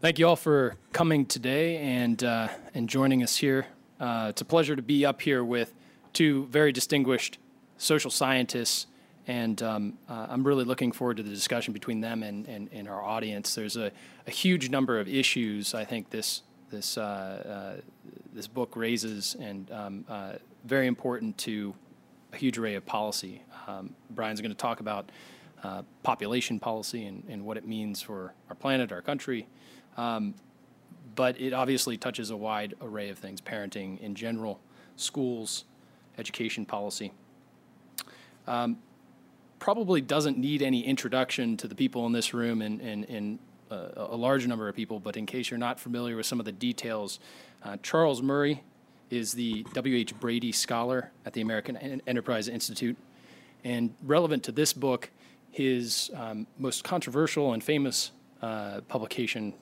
Thank you all for coming today and, uh, and joining us here. Uh, it's a pleasure to be up here with two very distinguished social scientists, and um, uh, I'm really looking forward to the discussion between them and, and, and our audience. There's a, a, huge number of issues I think this, this, uh, uh, this book raises, and um, uh, very important to a huge array of policy. Um, Bryan's going to talk about population policy and, and, what it means for our planet, our country. Um, but it obviously touches a wide array of things parenting in general, schools, education policy. Um, probably doesn't need any introduction to the people in this room and, and, and uh, a large number of people, but in case you're not familiar with some of the details, uh, Charles Murray is the W.H. Brady Scholar at the American Enterprise Institute. And relevant to this book, his um, most controversial and famous uh, publication,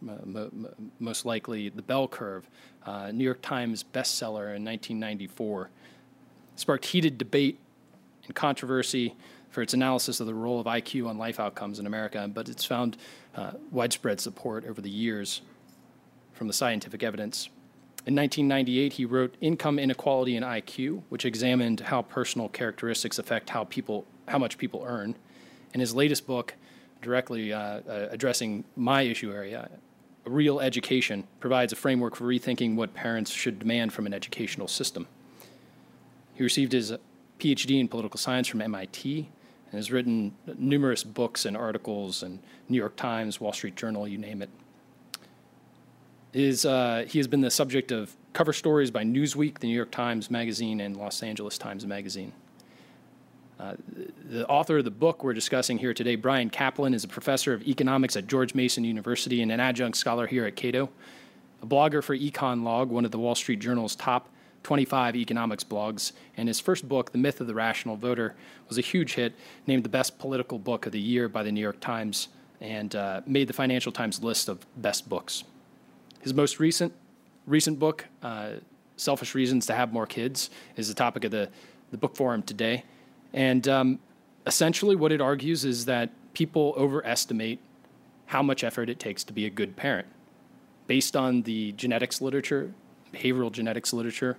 most likely The Bell Curve, uh, New York Times bestseller in 1994, sparked heated debate and controversy for its analysis of the role of IQ on life outcomes in America, but it's found uh, widespread support over the years from the scientific evidence. In 1998, he wrote Income Inequality and IQ, which examined how personal characteristics affect how people, how much people earn. In his latest book, directly uh, uh, addressing my issue area, Real Education provides a framework for rethinking what parents should demand from an educational system. He received his PhD in political science from MIT and has written numerous books and articles and New York Times, Wall Street Journal, you name it. Is, uh, he has been the subject of cover stories by Newsweek, the New York Times Magazine, and Los Angeles Times Magazine. Uh, the author of the book we're discussing here today, Bryan Caplan, is a professor of economics at George Mason University and an adjunct scholar here at Cato, a blogger for EconLog, one of the Wall Street Journal's top 25 economics blogs, and his first book, The Myth of the Rational Voter, was a huge hit, named the best political book of the year by the New York Times, and uh, made the Financial Times list of best books. His most recent recent book, uh, Selfish Reasons to Have More Kids, is the topic of the, the book forum today. And um, essentially, what it argues is that people overestimate how much effort it takes to be a good parent. Based on the genetics literature, behavioral genetics literature,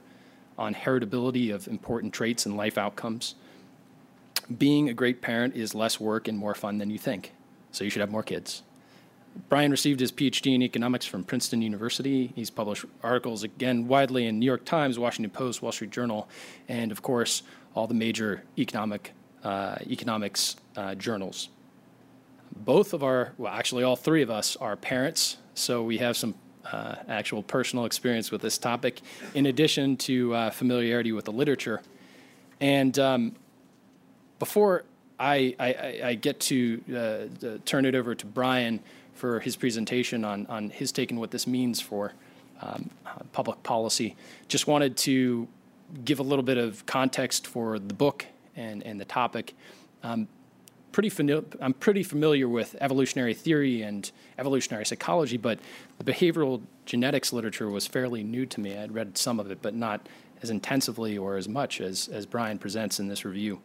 on heritability of important traits and life outcomes, being a great parent is less work and more fun than you think. So you should have more kids. Bryan received his PhD in economics from Princeton University. He's published articles again widely in New York Times, Washington Post, Wall Street Journal, and of course all the major economic uh, economics uh, journals. Both of our, well, actually, all three of us are parents, so we have some uh, actual personal experience with this topic, in addition to uh, familiarity with the literature. And um, before I, I, I, get to uh, turn it over to Bryan for his presentation on, on his take and what this means for um, public policy, just wanted to give a little bit of context for the book and, and the topic. Um, pretty fami- I'm pretty familiar with evolutionary theory and evolutionary psychology, but the behavioral genetics literature was fairly new to me. I'd read some of it, but not as intensively or as much as, as Bryan presents in this review.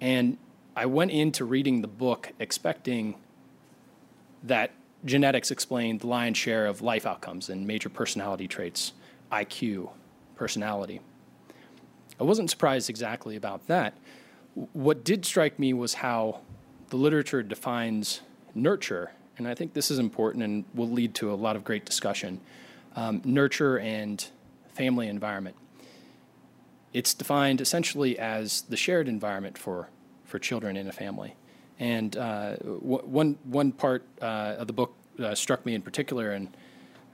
And I went into reading the book expecting that genetics explained the lion's share of life outcomes and major personality traits, IQ, personality. I wasn't surprised exactly about that. What did strike me was how the literature defines nurture, and I think this is important and will lead to a lot of great discussion. Um, nurture and family environment. It's defined essentially as the shared environment for, for children in a family. And uh, w- one, one part uh, of the book uh, struck me in particular, and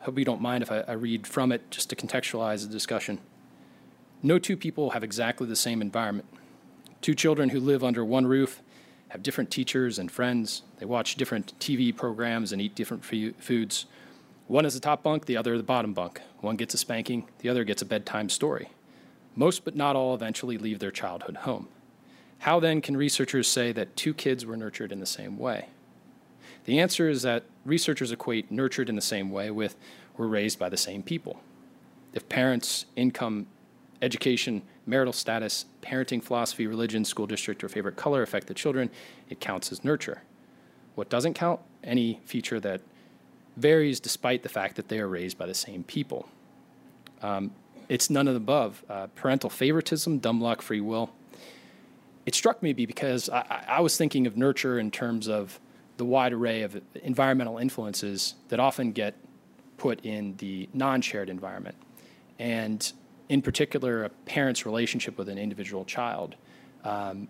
I hope you don't mind if I, I read from it just to contextualize the discussion. No two people have exactly the same environment. Two children who live under one roof have different teachers and friends. They watch different TV programs and eat different foods. One is the top bunk, the other the bottom bunk. One gets a spanking, the other gets a bedtime story. Most but not all eventually leave their childhood home. How then can researchers say that two kids were nurtured in the same way? The answer is that researchers equate nurtured in the same way with were raised by the same people. If parents' income education, marital status, parenting philosophy, religion, school district, or favorite color affect the children, it counts as nurture. What doesn't count? Any feature that varies despite the fact that they are raised by the same people. Um, it's none of the above. Uh, parental favoritism, dumb luck, free will. It struck me because I, I was thinking of nurture in terms of the wide array of environmental influences that often get put in the non shared environment. And in particular, a parent's relationship with an individual child, um,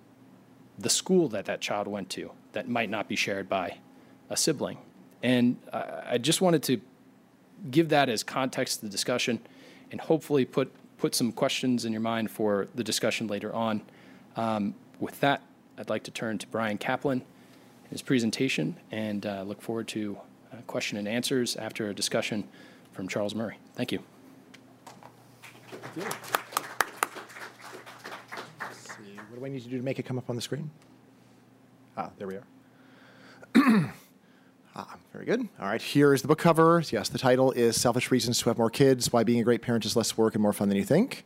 the school that that child went to that might not be shared by a sibling. And I just wanted to give that as context to the discussion and hopefully put, put some questions in your mind for the discussion later on. Um, with that, I'd like to turn to Bryan Caplan his presentation and uh, look forward to uh, question and answers after a discussion from Charles Murray. Thank you. See, what do I need to do to make it come up on the screen? Ah, there we are. ah, very good. All right, here is the book cover. Yes, the title is Selfish Reasons to Have More Kids Why Being a Great Parent is Less Work and More Fun Than You Think.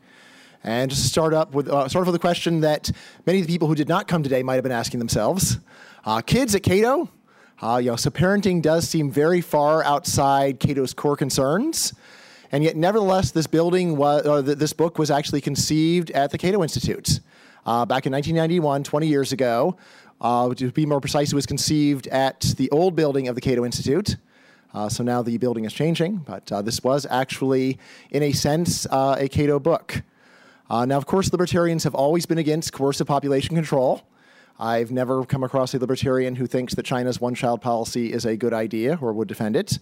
And just to start up with, uh, start off with a question that many of the people who did not come today might have been asking themselves. Uh, kids at Cato, uh, you know, so parenting does seem very far outside Cato's core concerns. And yet, nevertheless, this building was, or this book was actually conceived at the Cato Institute uh, back in 1991, 20 years ago. Uh, to be more precise, it was conceived at the old building of the Cato Institute. Uh, so now the building is changing, but uh, this was actually, in a sense, uh, a Cato book. Uh, now, of course, libertarians have always been against coercive population control. I've never come across a libertarian who thinks that China's one child policy is a good idea or would defend it.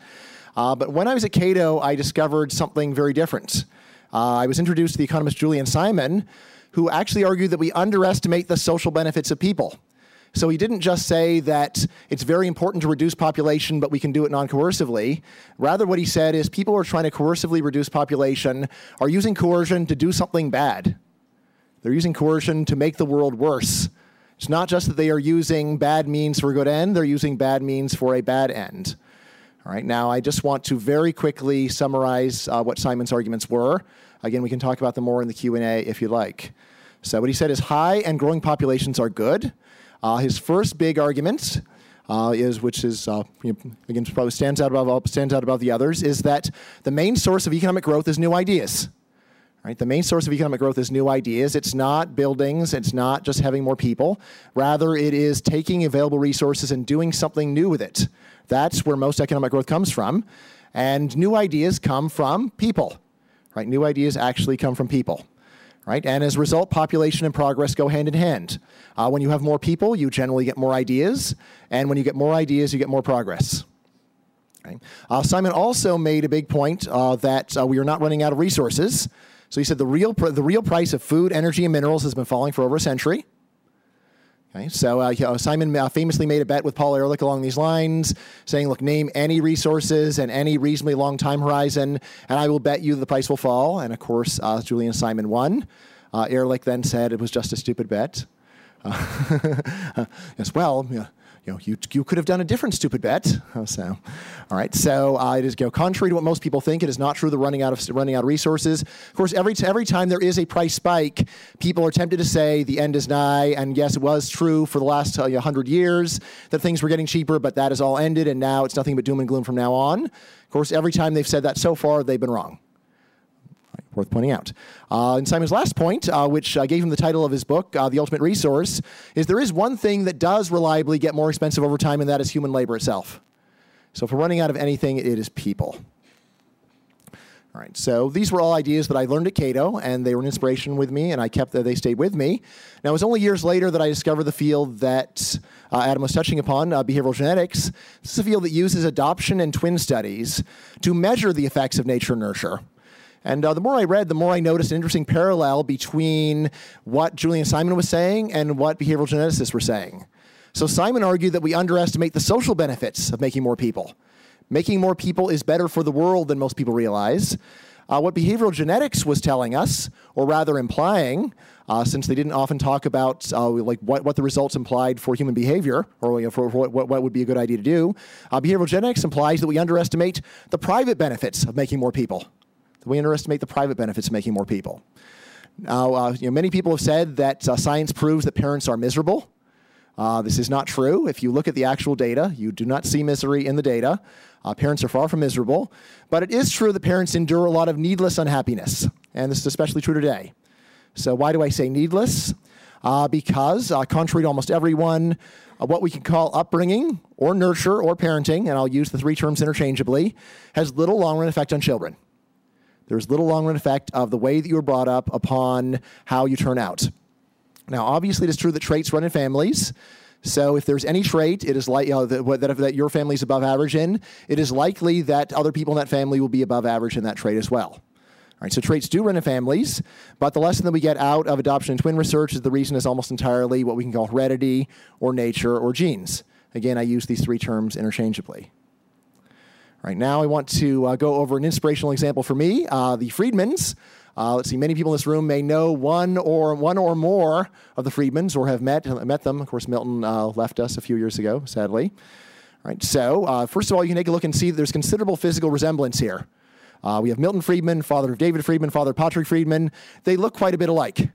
Uh, but when I was at Cato, I discovered something very different. Uh, I was introduced to the economist Julian Simon, who actually argued that we underestimate the social benefits of people. So he didn't just say that it's very important to reduce population, but we can do it non coercively. Rather, what he said is people who are trying to coercively reduce population are using coercion to do something bad. They're using coercion to make the world worse. It's not just that they are using bad means for a good end, they're using bad means for a bad end. All right, now I just want to very quickly summarize uh, what Simon's arguments were. Again, we can talk about them more in the Q&A if you like. So what he said is high and growing populations are good. Uh, his first big argument uh, is, which is uh, again probably stands out above stands out above the others, is that the main source of economic growth is new ideas. Right? The main source of economic growth is new ideas. It's not buildings. It's not just having more people. Rather, it is taking available resources and doing something new with it. That's where most economic growth comes from. And new ideas come from people. Right? New ideas actually come from people right? And as a result, population and progress go hand in hand. Uh, when you have more people, you generally get more ideas, and when you get more ideas, you get more progress. Right? Uh, Simon also made a big point uh, that uh, we are not running out of resources. So he said the real, the real price of food, energy, and minerals has been falling for over a century. So uh, Simon uh, famously made a bet with Paul Ehrlich along these lines, saying, "Look, name any resources and any reasonably long time horizon, and I will bet you the price will fall." And of course, uh, Julian Simon won. Uh, Ehrlich then said it was just a stupid bet. Uh, as well, you know, you, you could have done a different stupid bet. So, all right. So uh, it is you know, contrary to what most people think. It is not true. The running out of running out of resources. Of course, every every time there is a price spike, people are tempted to say the end is nigh. And yes, it was true for the last uh, hundred years that things were getting cheaper, but that has all ended, and now it's nothing but doom and gloom from now on. Of course, every time they've said that so far, they've been wrong worth pointing out. Uh, and Simon's last point, uh, which uh, gave him the title of his book, uh, The Ultimate Resource, is there is one thing that does reliably get more expensive over time, and that is human labor itself. So if we're running out of anything, it is people. All right, so these were all ideas that I learned at Cato, and they were an inspiration with me, and I kept that they stayed with me. Now, it was only years later that I discovered the field that uh, Adam was touching upon, uh, behavioral genetics. This is a field that uses adoption and twin studies to measure the effects of nature and nurture. And uh, the more I read, the more I noticed an interesting parallel between what Julian Simon was saying and what behavioral geneticists were saying. So Simon argued that we underestimate the social benefits of making more people. Making more people is better for the world than most people realize. Uh, what behavioral genetics was telling us, or rather implying, uh, since they didn't often talk about uh, like what, what the results implied for human behavior, or you know, for, for what, what would be a good idea to do, uh, behavioral genetics implies that we underestimate the private benefits of making more people we underestimate the private benefits of making more people. Now, uh, you know, many people have said that uh, science proves that parents are miserable. Uh, this is not true. If you look at the actual data, you do not see misery in the data. Uh, parents are far from miserable. But it is true that parents endure a lot of needless unhappiness. And this is especially true today. So, why do I say needless? Uh, because, uh, contrary to almost everyone, what we can call upbringing or nurture or parenting, and I'll use the three terms interchangeably, has little long run effect on children. There's little long run effect of the way that you were brought up upon how you turn out. Now, obviously, it is true that traits run in families. So, if there's any trait, it is like you know, that, that, that your family is above average in, it is likely that other people in that family will be above average in that trait as well. All right, so traits do run in families, but the lesson that we get out of adoption and twin research is the reason is almost entirely what we can call heredity or nature or genes. Again, I use these three terms interchangeably. Right, now I want to uh, go over an inspirational example for me, uh, the Friedmans. Uh, let's see, many people in this room may know one or one or more of the Friedmans or have met met them. Of course, Milton uh, left us a few years ago, sadly. All right, so uh, first of all, you can take a look and see that there's considerable physical resemblance here. Uh, we have Milton Friedman, father of David Friedman, father of Patri Friedman. They look quite a bit alike.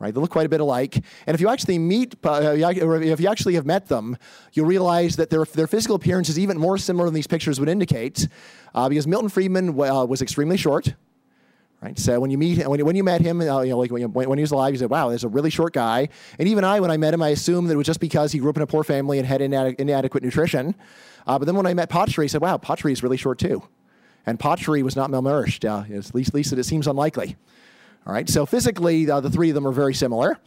Right, they look quite a bit alike. And if you actually meet, uh, if you actually have met them, you'll realize that their, their physical appearance is even more similar than these pictures would indicate. Uh, because Milton Friedman uh, was extremely short. Right, so when you meet when when you met him, uh, you know, like when, when he was alive, you said, "Wow, there's a really short guy." And even I, when I met him, I assumed that it was just because he grew up in a poor family and had inadequate nutrition. Uh, but then when I met Patri, I said, "Wow, Patri is really short too." and Patri was not malnourished. At least, at least it seems unlikely. All right, so physically, uh, the three of them are very similar.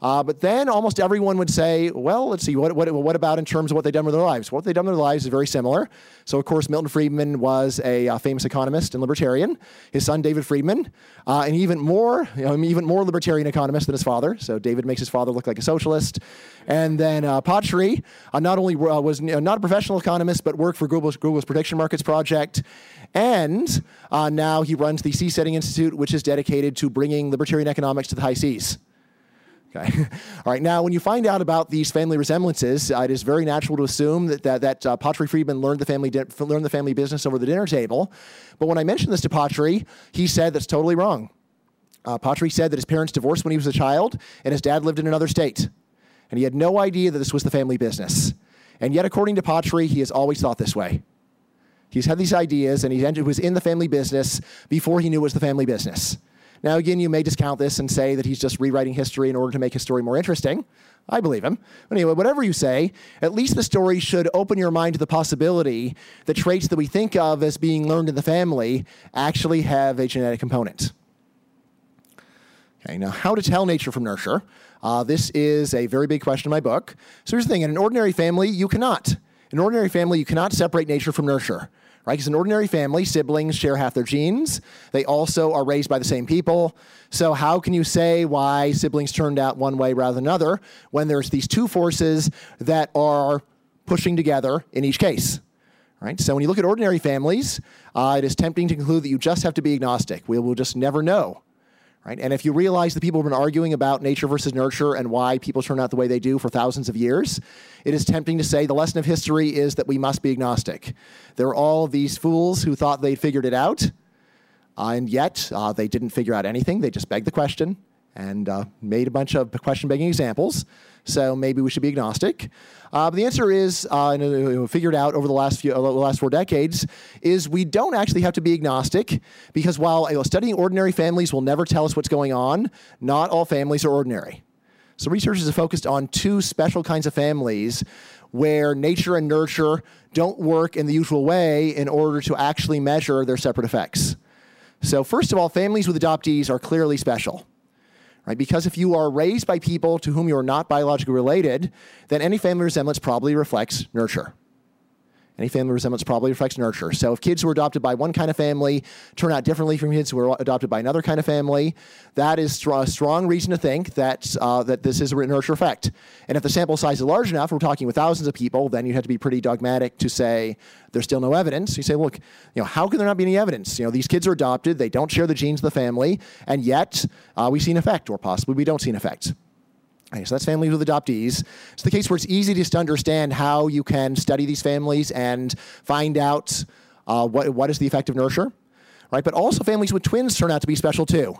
Uh, but then almost everyone would say, well, let's see, what, what, what about in terms of what they've done with their lives? What they've done with their lives is very similar. So, of course, Milton Friedman was a uh, famous economist and libertarian. His son, David Friedman, uh, an even more, you know, even more libertarian economist than his father. So, David makes his father look like a socialist. And then uh, Patri uh, not only uh, was not a professional economist, but worked for Google's, Google's prediction markets project. And uh, now he runs the Seasteading Institute, which is dedicated to bringing libertarian economics to the high seas. Okay. All right. Now, when you find out about these family resemblances, uh, it is very natural to assume that that, that uh, Patri Friedman learned the family di- learned the family business over the dinner table. But when I mentioned this to Patri, he said that's totally wrong. Uh, Patri said that his parents divorced when he was a child, and his dad lived in another state, and he had no idea that this was the family business. And yet, according to Patri, he has always thought this way. He's had these ideas, and he was in the family business before he knew it was the family business. Now, again, you may discount this and say that he's just rewriting history in order to make his story more interesting. I believe him. Anyway, whatever you say, at least the story should open your mind to the possibility that traits that we think of as being learned in the family actually have a genetic component. Okay, now how to tell nature from nurture. Uh, this is a very big question in my book. So here's the thing in an ordinary family, you cannot. In an ordinary family, you cannot separate nature from nurture right? Because an ordinary family, siblings share half their genes. They also are raised by the same people. So, how can you say why siblings turned out one way rather than another when there's these two forces that are pushing together in each case? Right? So, when you look at ordinary families, uh, it is tempting to conclude that you just have to be agnostic. We will just never know Right? And if you realize that people have been arguing about nature versus nurture and why people turn out the way they do for thousands of years, it is tempting to say the lesson of history is that we must be agnostic. There are all these fools who thought they'd figured it out, uh, and yet uh, they didn't figure out anything. They just begged the question and uh, made a bunch of question begging examples. So maybe we should be agnostic. Uh, but the answer is, uh, and uh, figured out over the last few, uh, the last four decades, is we don't actually have to be agnostic because while studying ordinary families will never tell us what's going on, not all families are ordinary. So researchers have focused on two special kinds of families where nature and nurture don't work in the usual way in order to actually measure their separate effects. So first of all, families with adoptees are clearly special. Right? Because if you are raised by people to whom you are not biologically related, then any family resemblance probably reflects nurture. Any family resemblance probably reflects nurture. So if kids who are adopted by one kind of family turn out differently from kids who are adopted by another kind of family, that is a strong reason to think that, uh, that this is a nurture effect. And if the sample size is large enough, we're talking with thousands of people, then you have to be pretty dogmatic to say there's still no evidence. You say, look, you know, how can there not be any evidence? You know, these kids are adopted, they don't share the genes of the family, and yet uh, we see an effect, or possibly we don't see an effect. Okay, so that's families with adoptees. It's the case where it's easy just to understand how you can study these families and find out uh, what, what is the effect of nurture, right? But also families with twins turn out to be special too.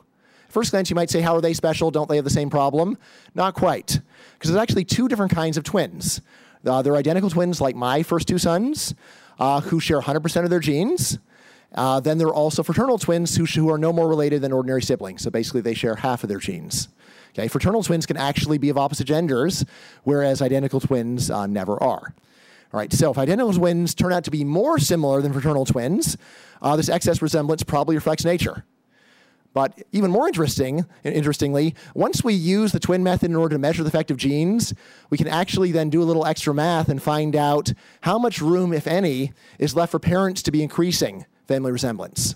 First glance, you might say, how are they special? Don't they have the same problem? Not quite. Because there's actually two different kinds of twins. Uh, they're identical twins, like my first two sons, uh, who share 100% of their genes. Uh, then there are also fraternal twins who, who are no more related than ordinary siblings. So basically, they share half of their genes. Okay, fraternal twins can actually be of opposite genders, whereas identical twins uh, never are. All right, so if identical twins turn out to be more similar than fraternal twins, uh, this excess resemblance probably reflects nature. But even more interesting, interestingly, once we use the twin method in order to measure the effect of genes, we can actually then do a little extra math and find out how much room, if any, is left for parents to be increasing family resemblance.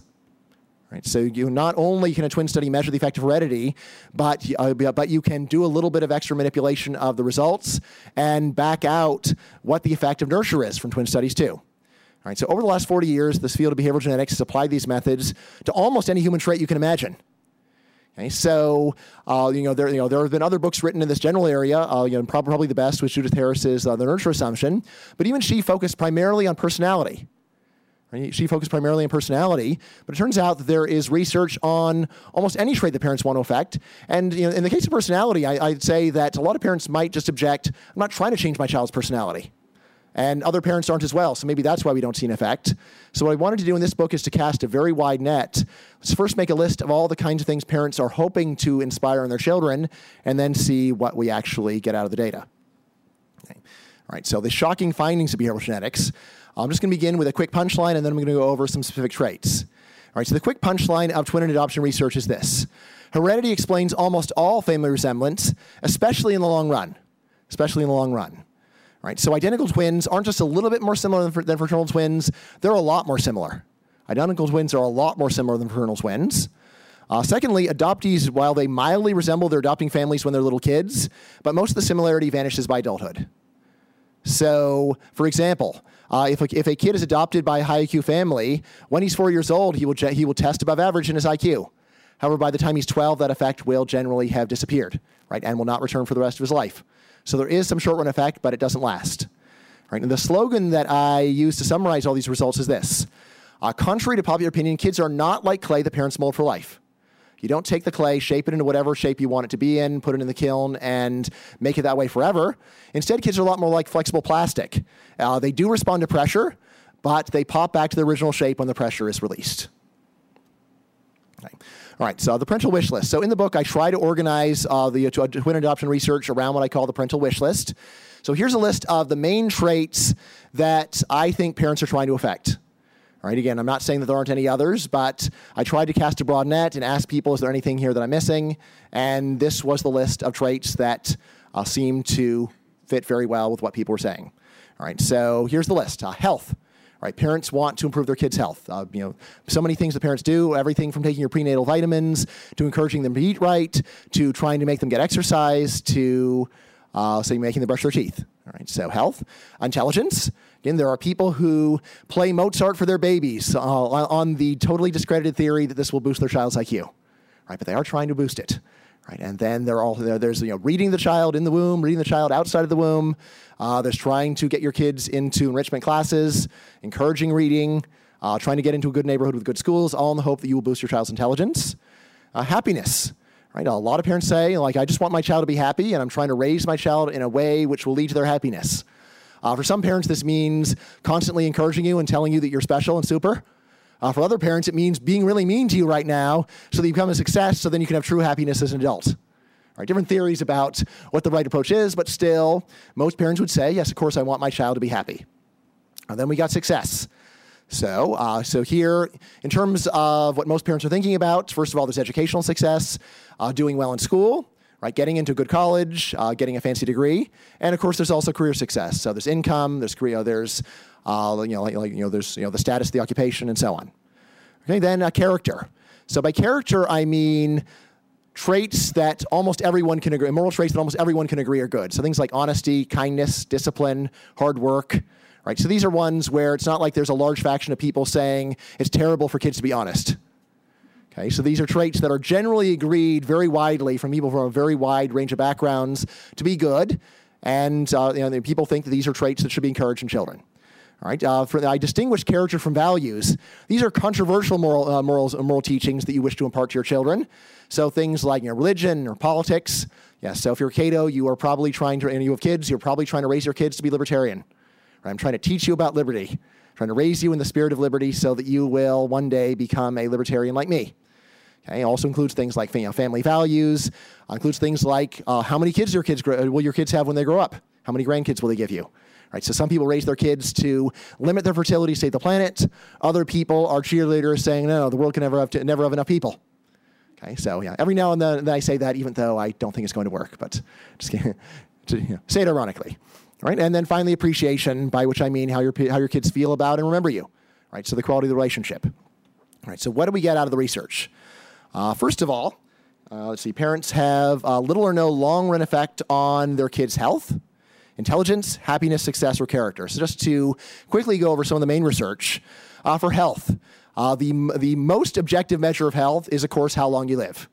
Right, so you not only can a twin study measure the effect of heredity, but uh, but you can do a little bit of extra manipulation of the results and back out what the effect of nurture is from twin studies too. All right, so over the last 40 years, this field of behavioral genetics has applied these methods to almost any human trait you can imagine. Okay, so uh, you know there you know there have been other books written in this general area. Uh, you know, probably the best was Judith Harris's uh, The Nurture Assumption, but even she focused primarily on personality. Right? She focused primarily on personality, but it turns out that there is research on almost any trait that parents want to affect. And you know, in the case of personality, I, I'd say that a lot of parents might just object, I'm not trying to change my child's personality. And other parents aren't as well, so maybe that's why we don't see an effect. So, what I wanted to do in this book is to cast a very wide net. Let's first make a list of all the kinds of things parents are hoping to inspire in their children, and then see what we actually get out of the data. Okay. All right, so the shocking findings of behavioral genetics. I'm just going to begin with a quick punchline and then I'm going to go over some specific traits. All right, so the quick punchline of twin and adoption research is this heredity explains almost all family resemblance, especially in the long run. Especially in the long run. All right, so identical twins aren't just a little bit more similar than, than fraternal twins, they're a lot more similar. Identical twins are a lot more similar than fraternal twins. Uh, secondly, adoptees, while they mildly resemble their adopting families when they're little kids, but most of the similarity vanishes by adulthood. So, for example, uh, if, a, if a kid is adopted by a high IQ family, when he's four years old, he will, he will test above average in his IQ. However, by the time he's 12, that effect will generally have disappeared, right, and will not return for the rest of his life. So there is some short run effect, but it doesn't last. Right, and the slogan that I use to summarize all these results is this uh, Contrary to popular opinion, kids are not like clay the parents mold for life. You don't take the clay, shape it into whatever shape you want it to be in, put it in the kiln, and make it that way forever. Instead, kids are a lot more like flexible plastic. Uh, they do respond to pressure, but they pop back to the original shape when the pressure is released. Okay. All right, so the parental wish list. So in the book, I try to organize uh, the uh, twin adoption research around what I call the parental wish list. So here's a list of the main traits that I think parents are trying to affect. All right, again, I'm not saying that there aren't any others, but I tried to cast a broad net and ask people, is there anything here that I'm missing? And this was the list of traits that uh, seemed to fit very well with what people were saying. All right, so here's the list uh, health. Right, parents want to improve their kids' health. Uh, you know, so many things that parents do. Everything from taking your prenatal vitamins to encouraging them to eat right, to trying to make them get exercise, to uh, say making them brush their teeth. All right, so health, intelligence. Again, there are people who play Mozart for their babies uh, on the totally discredited theory that this will boost their child's IQ, right? But they are trying to boost it, right? And then there are there's you know reading the child in the womb, reading the child outside of the womb. Uh, there's trying to get your kids into enrichment classes, encouraging reading, uh, trying to get into a good neighborhood with good schools, all in the hope that you will boost your child's intelligence. Uh, happiness. Right? A lot of parents say, like, I just want my child to be happy, and I'm trying to raise my child in a way which will lead to their happiness. Uh, for some parents, this means constantly encouraging you and telling you that you're special and super. Uh, for other parents, it means being really mean to you right now so that you become a success so then you can have true happiness as an adult. Right, different theories about what the right approach is, but still, most parents would say, yes, of course, I want my child to be happy. And then we got success. So, uh, so here, in terms of what most parents are thinking about, first of all, there's educational success, uh, doing well in school, right? Getting into a good college, uh, getting a fancy degree, and of course, there's also career success. So there's income, there's career, there's uh, you know, like, like, you know, there's you know the status, the occupation, and so on. Okay, then uh, character. So by character, I mean traits that almost everyone can agree, moral traits that almost everyone can agree are good. So things like honesty, kindness, discipline, hard work. Right. So these are ones where it's not like there's a large faction of people saying it's terrible for kids to be honest. Okay, so these are traits that are generally agreed very widely from people from a very wide range of backgrounds to be good, and uh, you know, people think that these are traits that should be encouraged in children. All right, uh, for, I distinguish character from values. These are controversial moral, uh, morals, moral teachings that you wish to impart to your children. So things like you know, religion or politics. Yeah, so if you're Cato, you are probably trying to, and you have kids, you're probably trying to raise your kids to be libertarian. Right? I'm trying to teach you about liberty, trying to raise you in the spirit of liberty so that you will one day become a libertarian like me. Okay, it also includes things like family values, uh, includes things like uh, how many kids your kids grow, will your kids have when they grow up? How many grandkids will they give you? Right, so some people raise their kids to limit their fertility, save the planet. Other people are cheerleaders saying, no, no the world can never have, to, never have enough people. Okay, so yeah, every now and then I say that, even though I don't think it's going to work, but just to, you know, say it ironically. Right, and then finally appreciation, by which I mean how your how your kids feel about and remember you. Right, so the quality of the relationship. All right, so what do we get out of the research? Uh, first of all, uh, let's see, parents have uh, little or no long run effect on their kids' health intelligence, happiness, success, or character. So, just to quickly go over some of the main research uh, for health, uh, the, the most objective measure of health is, of course, how long you live.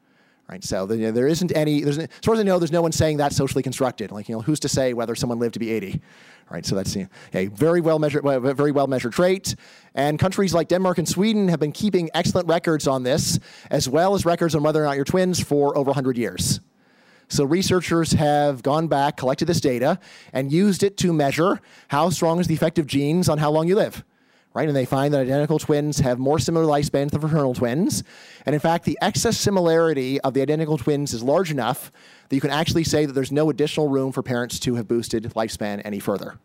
Right, so the, you know, there isn't any, there's, as far as I know, there's no one saying that's socially constructed. Like, you know, who's to say whether someone lived to be 80? Right, so that's a very well measured, very well measured trait. And countries like Denmark and Sweden have been keeping excellent records on this, as well as records on whether or not you're twins for over 100 years. So researchers have gone back, collected this data, and used it to measure how strong is the effect of genes on how long you live. Right? And they find that identical twins have more similar lifespans than fraternal twins. And in fact, the excess similarity of the identical twins is large enough that you can actually say that there's no additional room for parents to have boosted lifespan any further.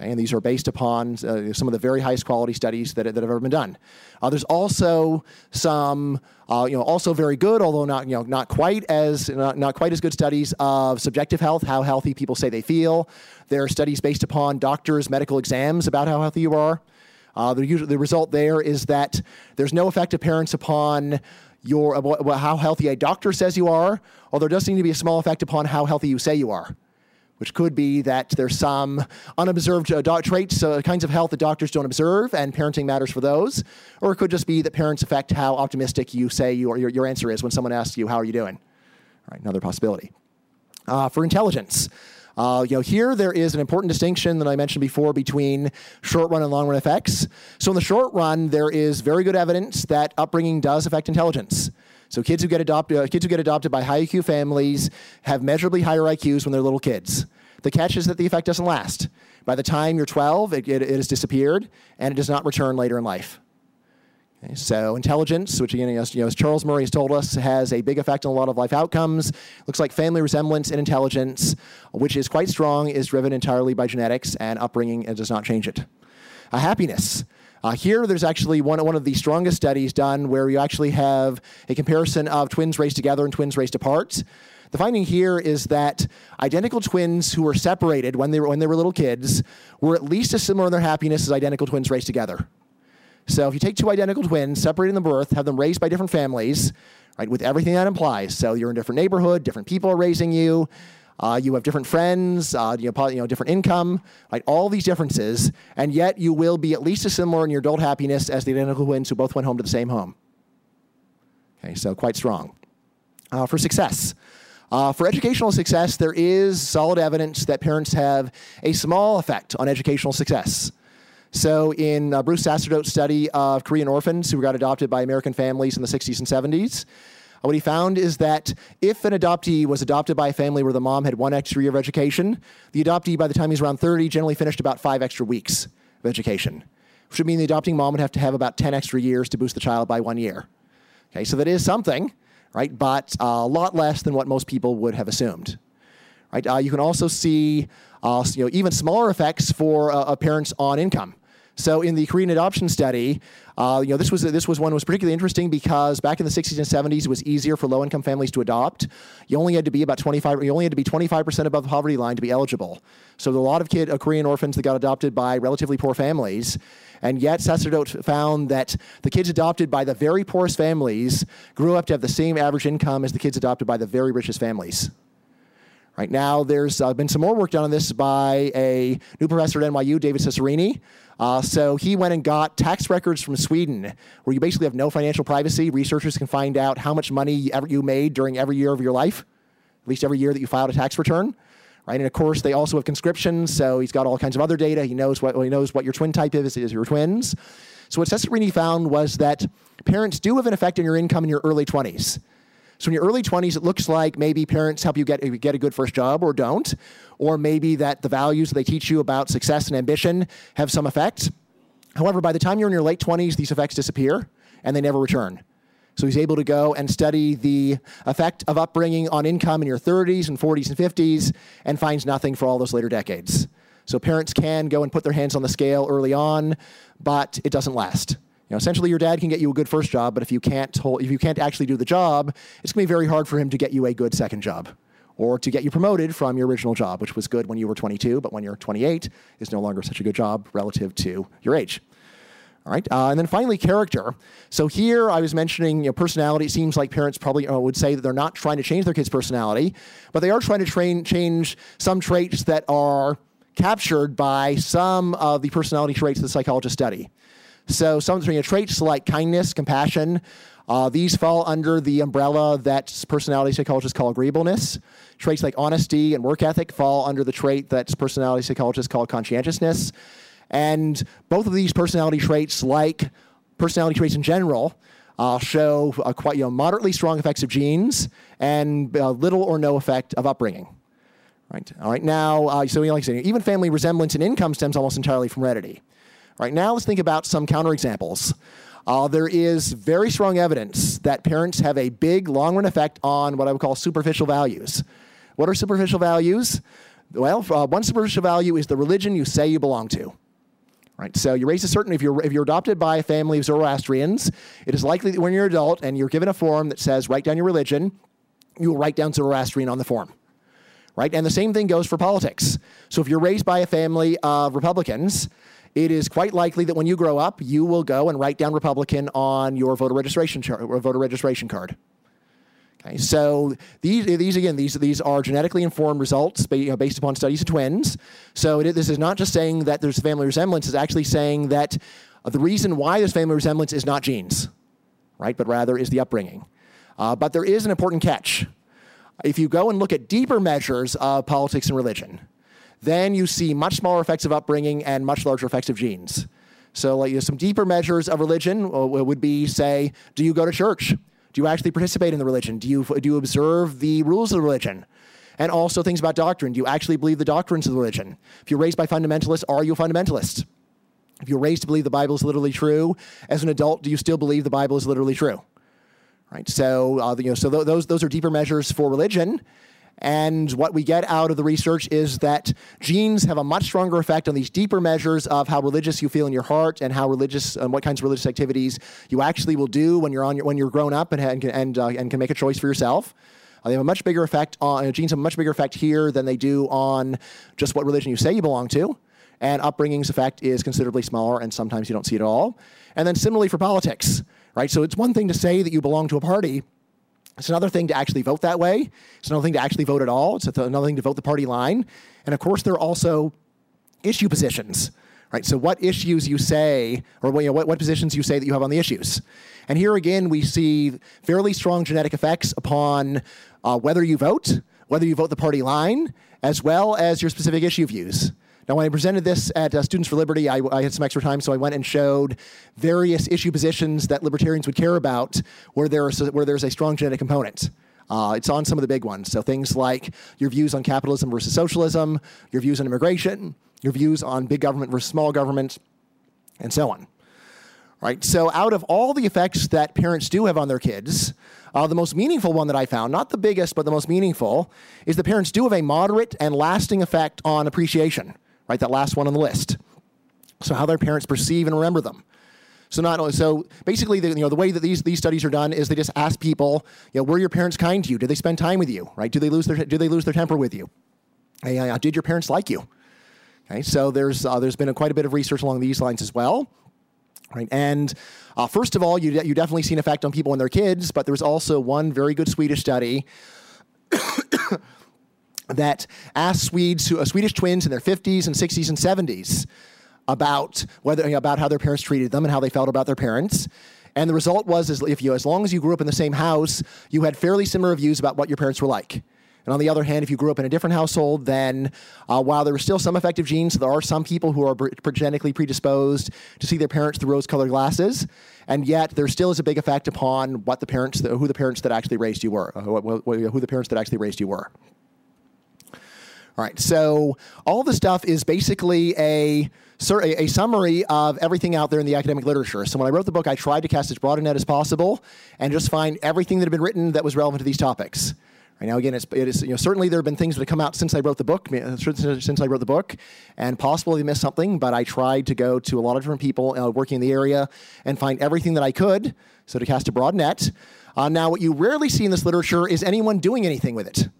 And these are based upon uh, some of the very highest quality studies that, that have ever been done. Uh, there's also some, uh, you know, also very good, although not, you know, not quite as not, not quite as good studies of subjective health, how healthy people say they feel. There are studies based upon doctors' medical exams about how healthy you are. Uh, the, the result there is that there's no effect parents upon your how healthy a doctor says you are, although there does seem to be a small effect upon how healthy you say you are which could be that there's some unobserved uh, traits, uh, kinds of health that doctors don't observe, and parenting matters for those. Or it could just be that parents affect how optimistic you say you, your, your answer is when someone asks you, How are you doing? All right, another possibility. Uh, for intelligence, uh, you know, here there is an important distinction that I mentioned before between short run and long run effects. So in the short run, there is very good evidence that upbringing does affect intelligence. So kids who get adopted, uh, kids who get adopted by high IQ families have measurably higher IQs when they're little kids. The catch is that the effect doesn't last. By the time you're 12, it, it, it has disappeared and it does not return later in life. Okay, so intelligence, which again, you know, as Charles Murray has told us, has a big effect on a lot of life outcomes. Looks like family resemblance and intelligence, which is quite strong, is driven entirely by genetics and upbringing and does not change it. Uh, happiness. Uh, here, there's actually one, one of the strongest studies done where you actually have a comparison of twins raised together and twins raised apart. The finding here is that identical twins who were separated when they were, when they were little kids were at least as similar in their happiness as identical twins raised together. So if you take two identical twins, separated in the birth, have them raised by different families, right, with everything that implies. So you're in a different neighborhood, different people are raising you, uh, you have different friends, uh, you, know, you know, different income, like all these differences, and yet you will be at least as similar in your adult happiness as the identical twins who both went home to the same home. Okay, so quite strong. Uh, for success. Uh, for educational success, there is solid evidence that parents have a small effect on educational success. So, in uh, Bruce Sacerdote's study of Korean orphans who got adopted by American families in the 60s and 70s, what he found is that if an adoptee was adopted by a family where the mom had one extra year of education, the adoptee, by the time he's around 30, generally finished about five extra weeks of education, which would mean the adopting mom would have to have about 10 extra years to boost the child by one year. Okay, so that is something, right? But a lot less than what most people would have assumed. Right? Uh, you can also see uh, you know, even smaller effects for uh, parents on income. So in the Korean adoption study, uh, you know, this was this was one was particularly interesting because back in the 60s and 70s, it was easier for low-income families to adopt. You only had to be about 25. You only had to be 25% above the poverty line to be eligible. So there were a lot of kid uh, Korean orphans that got adopted by relatively poor families. And yet, Sacerdote found that the kids adopted by the very poorest families grew up to have the same average income as the kids adopted by the very richest families. Right now, there's uh, been some more work done on this by a new professor at NYU, David Cesarini. Uh, so he went and got tax records from Sweden, where you basically have no financial privacy. Researchers can find out how much money you made during every year of your life, at least every year that you filed a tax return. right? And of course, they also have conscription, so he's got all kinds of other data. He knows what, he knows what your twin type is, is your twins. So what Cesarini found was that parents do have an effect on your income in your early 20s. So in your early 20s, it looks like maybe parents help you get, get a good first job or don't, or maybe that the values they teach you about success and ambition have some effect. However, by the time you're in your late 20s, these effects disappear and they never return. So he's able to go and study the effect of upbringing on income in your 30s and 40s and 50s and finds nothing for all those later decades. So parents can go and put their hands on the scale early on, but it doesn't last. Know, essentially, your dad can get you a good first job, but if you can't hold, if you can't actually do the job, it's going to be very hard for him to get you a good second job, or to get you promoted from your original job, which was good when you were 22, but when you're 28, is no longer such a good job relative to your age. All right, uh, and then finally, character. So here I was mentioning you know, personality. It seems like parents probably uh, would say that they're not trying to change their kids' personality, but they are trying to train, change some traits that are captured by some of the personality traits that psychologists study. So some you know, traits like kindness, compassion, uh, these fall under the umbrella that personality psychologists call agreeableness. Traits like honesty and work ethic fall under the trait that personality psychologists call conscientiousness. And both of these personality traits, like personality traits in general, uh, show uh, quite you know, moderately strong effects of genes and uh, little or no effect of upbringing. Right. All right. Now, uh, so like I said, even family resemblance and income stems almost entirely from heredity. Right now, let's think about some counterexamples. Uh, there is very strong evidence that parents have a big long run effect on what I would call superficial values. What are superficial values? Well, uh, one superficial value is the religion you say you belong to. Right, so you raise a certain if you're if you're adopted by a family of Zoroastrians, it is likely that when you're an adult and you're given a form that says write down your religion, you will write down Zoroastrian on the form right? And the same thing goes for politics. So if you're raised by a family of Republicans, it is quite likely that when you grow up, you will go and write down Republican on your voter registration char- voter registration card. Okay, so these, these again, these, these are genetically informed results based, upon studies of twins. So it, this is not just saying that there's family resemblance; it's actually saying that the reason why there's family resemblance is not genes, right? But rather is the upbringing. Uh, but there is an important catch if you go and look at deeper measures of politics and religion, then you see much smaller effects of upbringing and much larger effects of genes. So, like, you know, some deeper measures of religion uh, would be, say, do you go to church? Do you actually participate in the religion? Do you, do you observe the rules of the religion? And also things about doctrine. Do you actually believe the doctrines of the religion? If you're raised by fundamentalists, are you a fundamentalist? If you're raised to believe the Bible is literally true, as an adult, do you still believe the Bible is literally true? right? So, uh, you know, so th- those those are deeper measures for religion. And what we get out of the research is that genes have a much stronger effect on these deeper measures of how religious you feel in your heart and how religious and what kinds of religious activities you actually will do when you're on your, when you're grown up and and and, uh, and can make a choice for yourself. Uh, they have a much bigger effect on uh, genes have a much bigger effect here than they do on just what religion you say you belong to. And upbringing's effect is considerably smaller, and sometimes you don't see it at all. And then similarly for politics right? So it's one thing to say that you belong to a party. It's another thing to actually vote that way. It's another thing to actually vote at all. It's another thing to vote the party line. And of course, there are also issue positions, right? So what issues you say, or you know, what, what positions you say that you have on the issues. And here again, we see fairly strong genetic effects upon uh, whether you vote, whether you vote the party line, as well as your specific issue views. Now, when I presented this at uh, Students for Liberty, I, I, had some extra time, so I went and showed various issue positions that libertarians would care about where, there's a, where there's a strong genetic component. Uh, it's on some of the big ones. So things like your views on capitalism versus socialism, your views on immigration, your views on big government versus small government, and so on. Right. So out of all the effects that parents do have on their kids, uh, the most meaningful one that I found, not the biggest, but the most meaningful, is the parents do have a moderate and lasting effect on appreciation right? That last one on the list. So how their parents perceive and remember them. So not only, so basically, the, you know, the way that these, these studies are done is they just ask people, you know, were your parents kind to you? Did they spend time with you? Right? Do they lose their do they lose their temper with you? Hey, uh, did your parents like you? Okay, so there's uh, there's been a, quite a bit of research along these lines as well. Right, and uh, first of all, you you definitely see an effect on people and their kids, but there's also one very good Swedish study that asked Swedes, uh, Swedish twins in their 50s and 60s and 70s about whether about how their parents treated them and how they felt about their parents. And the result was, is if you, as long as you grew up in the same house, you had fairly similar views about what your parents were like. And on the other hand, if you grew up in a different household, then uh, while there are still some affective genes, there are some people who are genetically predisposed to see their parents through rose-colored glasses, and yet there still is a big effect upon what the parents, who the parents that actually raised you were, uh, who the parents that actually raised you were. All right, so all the stuff is basically a, a summary of everything out there in the academic literature. So when I wrote the book, I tried to cast as broad a net as possible and just find everything that had been written that was relevant to these topics. Right now, again, it's, it is, you know, certainly there have been things that have come out since I wrote the book, since I wrote the book, and possibly missed something, but I tried to go to a lot of different people uh, working in the area and find everything that I could, so to cast a broad net. Uh, now, what you rarely see in this literature is anyone doing anything with it.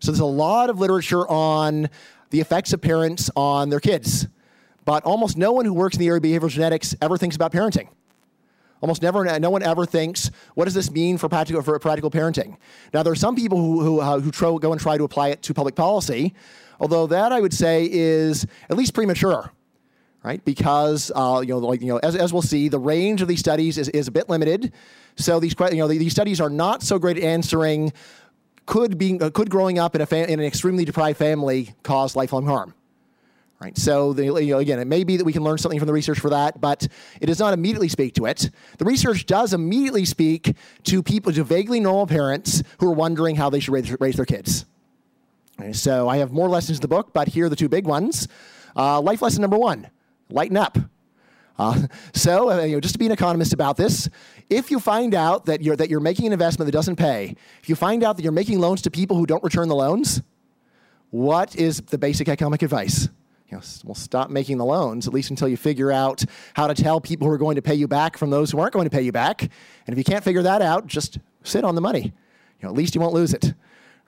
So there's a lot of literature on the effects of parents on their kids, but almost no one who works in the area of behavioral genetics ever thinks about parenting. Almost never, no one ever thinks, what does this mean for practical, for practical parenting? Now, there are some people who, who, uh, who tro- go and try to apply it to public policy, although that I would say is at least premature, right? Because, uh, you know, like, you know, as, as we'll see, the range of these studies is, is a bit limited. So these, you know, these studies are not so great at answering could being uh, could growing up in, a fa- in an extremely deprived family cause lifelong harm. Right. So the, you know, again, it may be that we can learn something from the research for that, but it does not immediately speak to it. The research does immediately speak to people, to vaguely normal parents who are wondering how they should raise, raise their kids. So I have more lessons in the book, but here are the two big ones. Uh, life lesson number one: lighten up. Uh, so, uh, you know, just to be an economist about this, if you find out that you're, that you're making an investment that doesn't pay, if you find out that you're making loans to people who don't return the loans, what is the basic economic advice? you know, well, stop making the loans, at least until you figure out how to tell people who are going to pay you back from those who aren't going to pay you back. And if you can't figure that out, just sit on the money. You know, at least you won't lose it.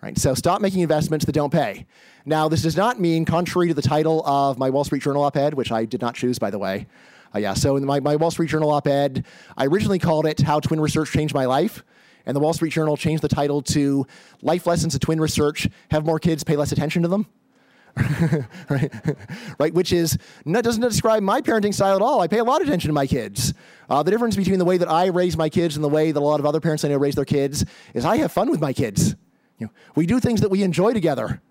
Right? So stop making investments that don't pay. Now, this does not mean, contrary to the title of my Wall Street Journal op-ed, which I did not choose, by the way. Uh, yeah, so in my, my Wall Street Journal op-ed, I originally called it "How Twin Research Changed My Life." And the Wall Street Journal changed the title to Life Lessons of Twin Research Have More Kids Pay Less Attention to Them. right? right? Which is not, doesn't describe my parenting style at all. I pay a lot of attention to my kids. Uh, the difference between the way that I raise my kids and the way that a lot of other parents I know raise their kids is I have fun with my kids. You know, we do things that we enjoy together.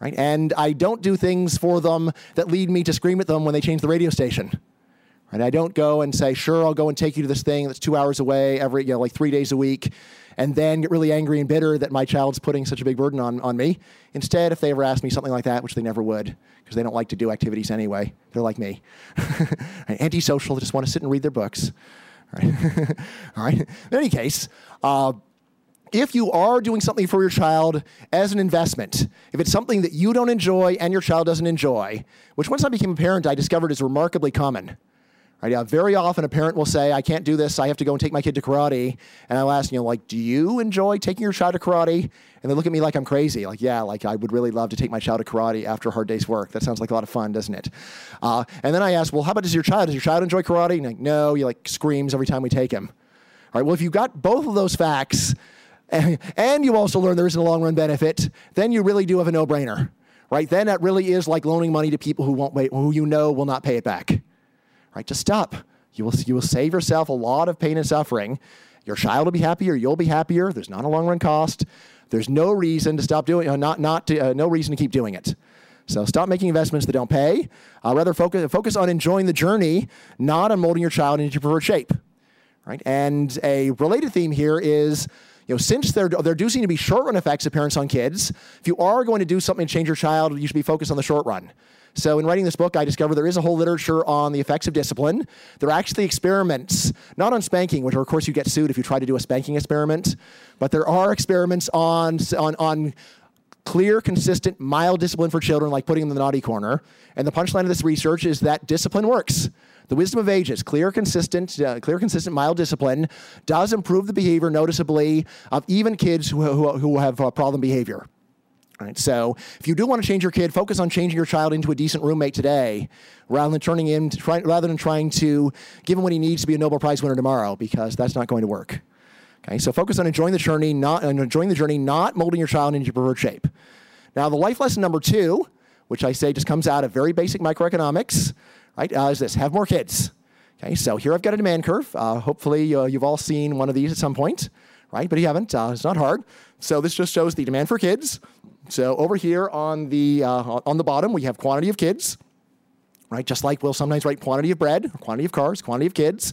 Right? And I don't do things for them that lead me to scream at them when they change the radio station. Right? I don't go and say, sure, I'll go and take you to this thing that's two hours away every, you know, like three days a week and then get really angry and bitter that my child's putting such a big burden on, on me. Instead, if they ever ask me something like that, which they never would, because they don't like to do activities anyway, they're like me. Antisocial, they just want to sit and read their books. All right. All right. In any case, uh, if you are doing something for your child as an investment, if it's something that you don't enjoy and your child doesn't enjoy, which once I became a parent, I discovered is remarkably common. Right? Yeah, very often a parent will say, I can't do this. I have to go and take my kid to karate. And I'll ask, you know, like, do you enjoy taking your child to karate? And they look at me like I'm crazy. Like, yeah, like I would really love to take my child to karate after a hard day's work. That sounds like a lot of fun, doesn't it? Uh, and then I ask, well, how about does your child? Does your child enjoy karate? And like, no, he like screams every time we take him. All right, well, if you've got both of those facts, and you also learn there isn't a long run benefit, then you really do have a no brainer. Right? Then that really is like loaning money to people who won't wait, who you know will not pay it back right? Just stop. You will, you will save yourself a lot of pain and suffering. Your child will be happier. You'll be happier. There's not a long run cost. There's no reason to stop doing, uh, not, not to, uh, no reason to keep doing it. So stop making investments that don't pay. Uh, rather focus, focus on enjoying the journey, not on molding your child into your preferred shape. Right? And a related theme here is, you know, since there, there do seem to be short run effects of parents on kids, if you are going to do something to change your child, you should be focused on the short run. So, in writing this book, I discovered there is a whole literature on the effects of discipline. There are actually experiments, not on spanking, which, of course, you get sued if you try to do a spanking experiment, but there are experiments on, on, on clear, consistent, mild discipline for children, like putting them in the naughty corner. And the punchline of this research is that discipline works. The wisdom of ages, clear, consistent, uh, clear, consistent, mild discipline, does improve the behavior noticeably of even kids who, who, who have uh, problem behavior. Right? So if you do want to change your kid, focus on changing your child into a decent roommate today, rather than turning him, try, rather than trying to give him what he needs to be a Nobel Prize winner tomorrow, because that's not going to work. Okay, so focus on enjoying the journey, not enjoying the journey, not molding your child into your preferred shape. Now, the life lesson number two, which I say just comes out of very basic microeconomics, right, uh, is this: have more kids. Okay, so here I've got a demand curve. Uh, hopefully, uh, you've all seen one of these at some point right? But you haven't. Uh, it's not hard. So this just shows the demand for kids. So over here on the uh, on the bottom, we have quantity of kids, right? Just like we'll sometimes write quantity of bread, quantity of cars, quantity of kids.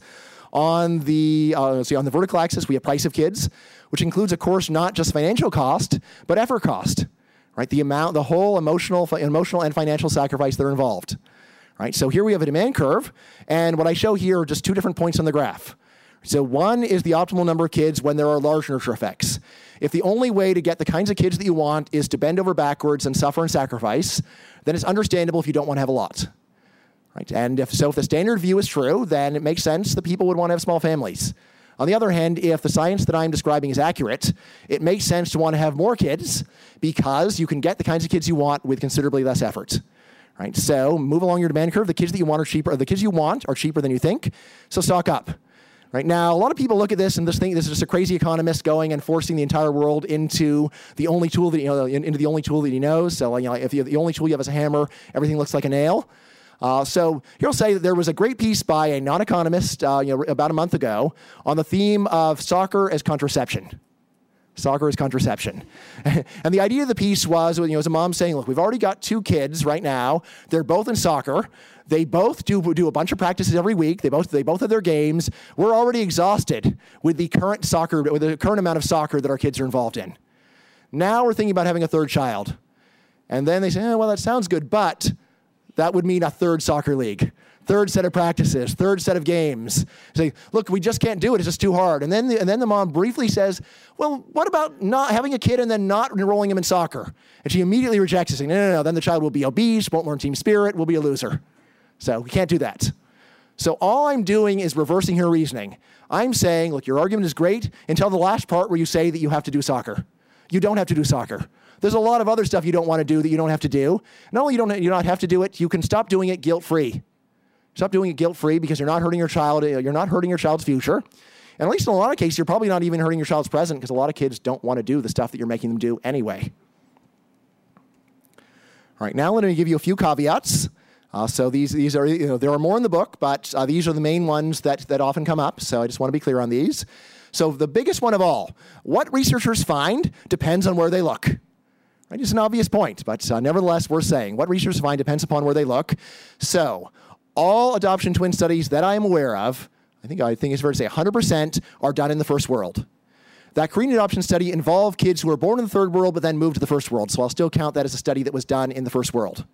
On the uh, see on the vertical axis, we have price of kids, which includes, of course, not just financial cost, but effort cost, right? The amount, the whole emotional, emotional and financial sacrifice that are involved, right? So here we have a demand curve, and what I show here are just two different points on the graph. So one is the optimal number of kids when there are large nurture effects. If the only way to get the kinds of kids that you want is to bend over backwards and suffer and sacrifice, then it's understandable if you don't want to have a lot. Right? And if so, if the standard view is true, then it makes sense that people would want to have small families. On the other hand, if the science that I'm describing is accurate, it makes sense to want to have more kids because you can get the kinds of kids you want with considerably less effort. Right? So move along your demand curve. The kids that you want are cheaper. The kids you want are cheaper than you think. So stock up. Right now, a lot of people look at this and just think this is just a crazy economist going and forcing the entire world into the only tool that you know, into the only tool that he knows. So, you know, if the only tool you have is a hammer, everything looks like a nail. Uh, so here I'll say that there was a great piece by a non-economist uh, you know, about a month ago on the theme of soccer as contraception. Soccer is contraception. and the idea of the piece was, you know, as a mom saying, look, we've already got two kids right now. They're both in soccer. They both do, do a bunch of practices every week. They both, they both have their games. We're already exhausted with the current soccer, with the current amount of soccer that our kids are involved in. Now we're thinking about having a third child. And then they say, oh, well, that sounds good, but that would mean a third soccer league, third set of practices, third set of games. Say, look, we just can't do it. It's just too hard. And then, the, and then the mom briefly says, well, what about not having a kid and then not enrolling him in soccer? And she immediately rejects it, saying, no, no, no, then the child will be obese, won't learn team spirit, will be a loser. So we can't do that. So all I'm doing is reversing her reasoning. I'm saying, look, your argument is great until the last part where you say that you have to do soccer. You don't have to do soccer. There's a lot of other stuff you don't want to do that you don't have to do. Not only you don't you not have to do it, you can stop doing it guilt free. Stop doing it guilt free because you're not hurting your child. Uh, you're not hurting your child's future. And at least in a lot of cases, you're probably not even hurting your child's present because a lot of kids don't want to do the stuff that you're making them do anyway. All right, now let me give you a few caveats. Uh, so these, these are, you know, there are more in the book, but uh, these are the main ones that, that often come up. So I just want to be clear on these. So the biggest one of all, what researchers find depends on where they look. Right? It's an obvious point, but uh, nevertheless, we're saying what researchers find depends upon where they look. So, all adoption twin studies that I am aware of, I think I think it's fair to say 100% are done in the first world. That Korean adoption study involved kids who were born in the third world but then moved to the first world. So I'll still count that as a study that was done in the first world.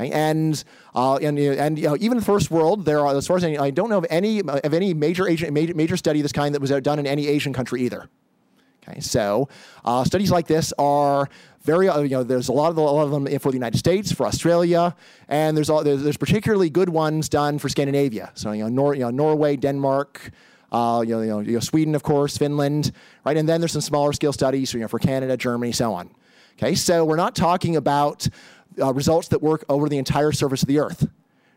Okay, and uh, and and you know, even in the first world, there are as far as I, I don't know of any of any major Asian major, major study of this kind that was done in any Asian country either. Okay, so uh, studies like this are very, uh, you know, there's a lot of, the, a lot of them for the United States, for Australia, and there's, all, there's, there's particularly good ones done for Scandinavia. So, you know, Nor, you know Norway, Denmark, uh, you, know, you, know, you know, Sweden, of course, Finland, right? And then there's some smaller scale studies, you know, for Canada, Germany, so on. Okay, so we're not talking about uh, results that work over the entire surface of the Earth,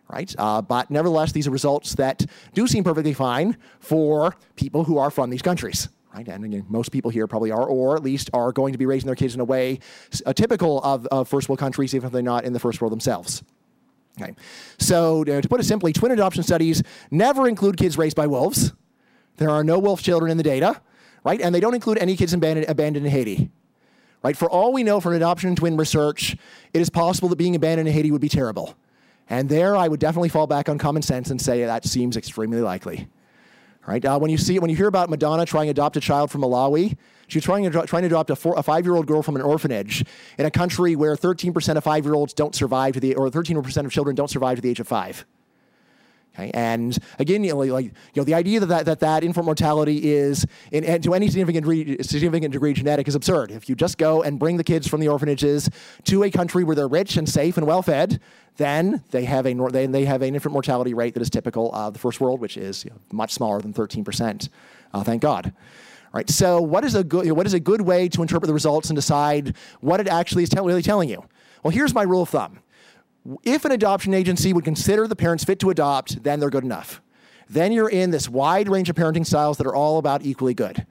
right? Uh, but nevertheless, these are results that do seem perfectly fine for people who are from these countries right? And again, most people here probably are, or at least are going to be raising their kids in a way uh, typical of, of first world countries, even if they're not in the first world themselves. Okay, so to put it simply, twin adoption studies never include kids raised by wolves. There are no wolf children in the data, right? And they don't include any kids abandoned, abandoned in Haiti. Right? For all we know from adoption twin research, it is possible that being abandoned in Haiti would be terrible. And there I would definitely fall back on common sense and say that seems extremely likely. Right? Uh, when you see when you hear about Madonna trying to adopt a child from Malawi, she's trying to trying to adopt a, four, a five-year-old girl from an orphanage in a country where 13% of five-year-olds don't survive to the or 13% of children don't survive to the age of five. Okay? And again, you know, like, you know, the idea that that, that, that infant mortality is, in, to any significant, re, significant degree genetic is absurd. If you just go and bring the kids from the orphanages to a country where they're rich and safe and well fed, then they have a they, they have an infant mortality rate that is typical of the first world, which is you know, much smaller than 13%. Uh, thank God. Right. So, what is a good what is a good way to interpret the results and decide what it actually is really telling you? Well, here's my rule of thumb. If an adoption agency would consider the parents fit to adopt, then they're good enough. Then you're in this wide range of parenting styles that are all about equally good.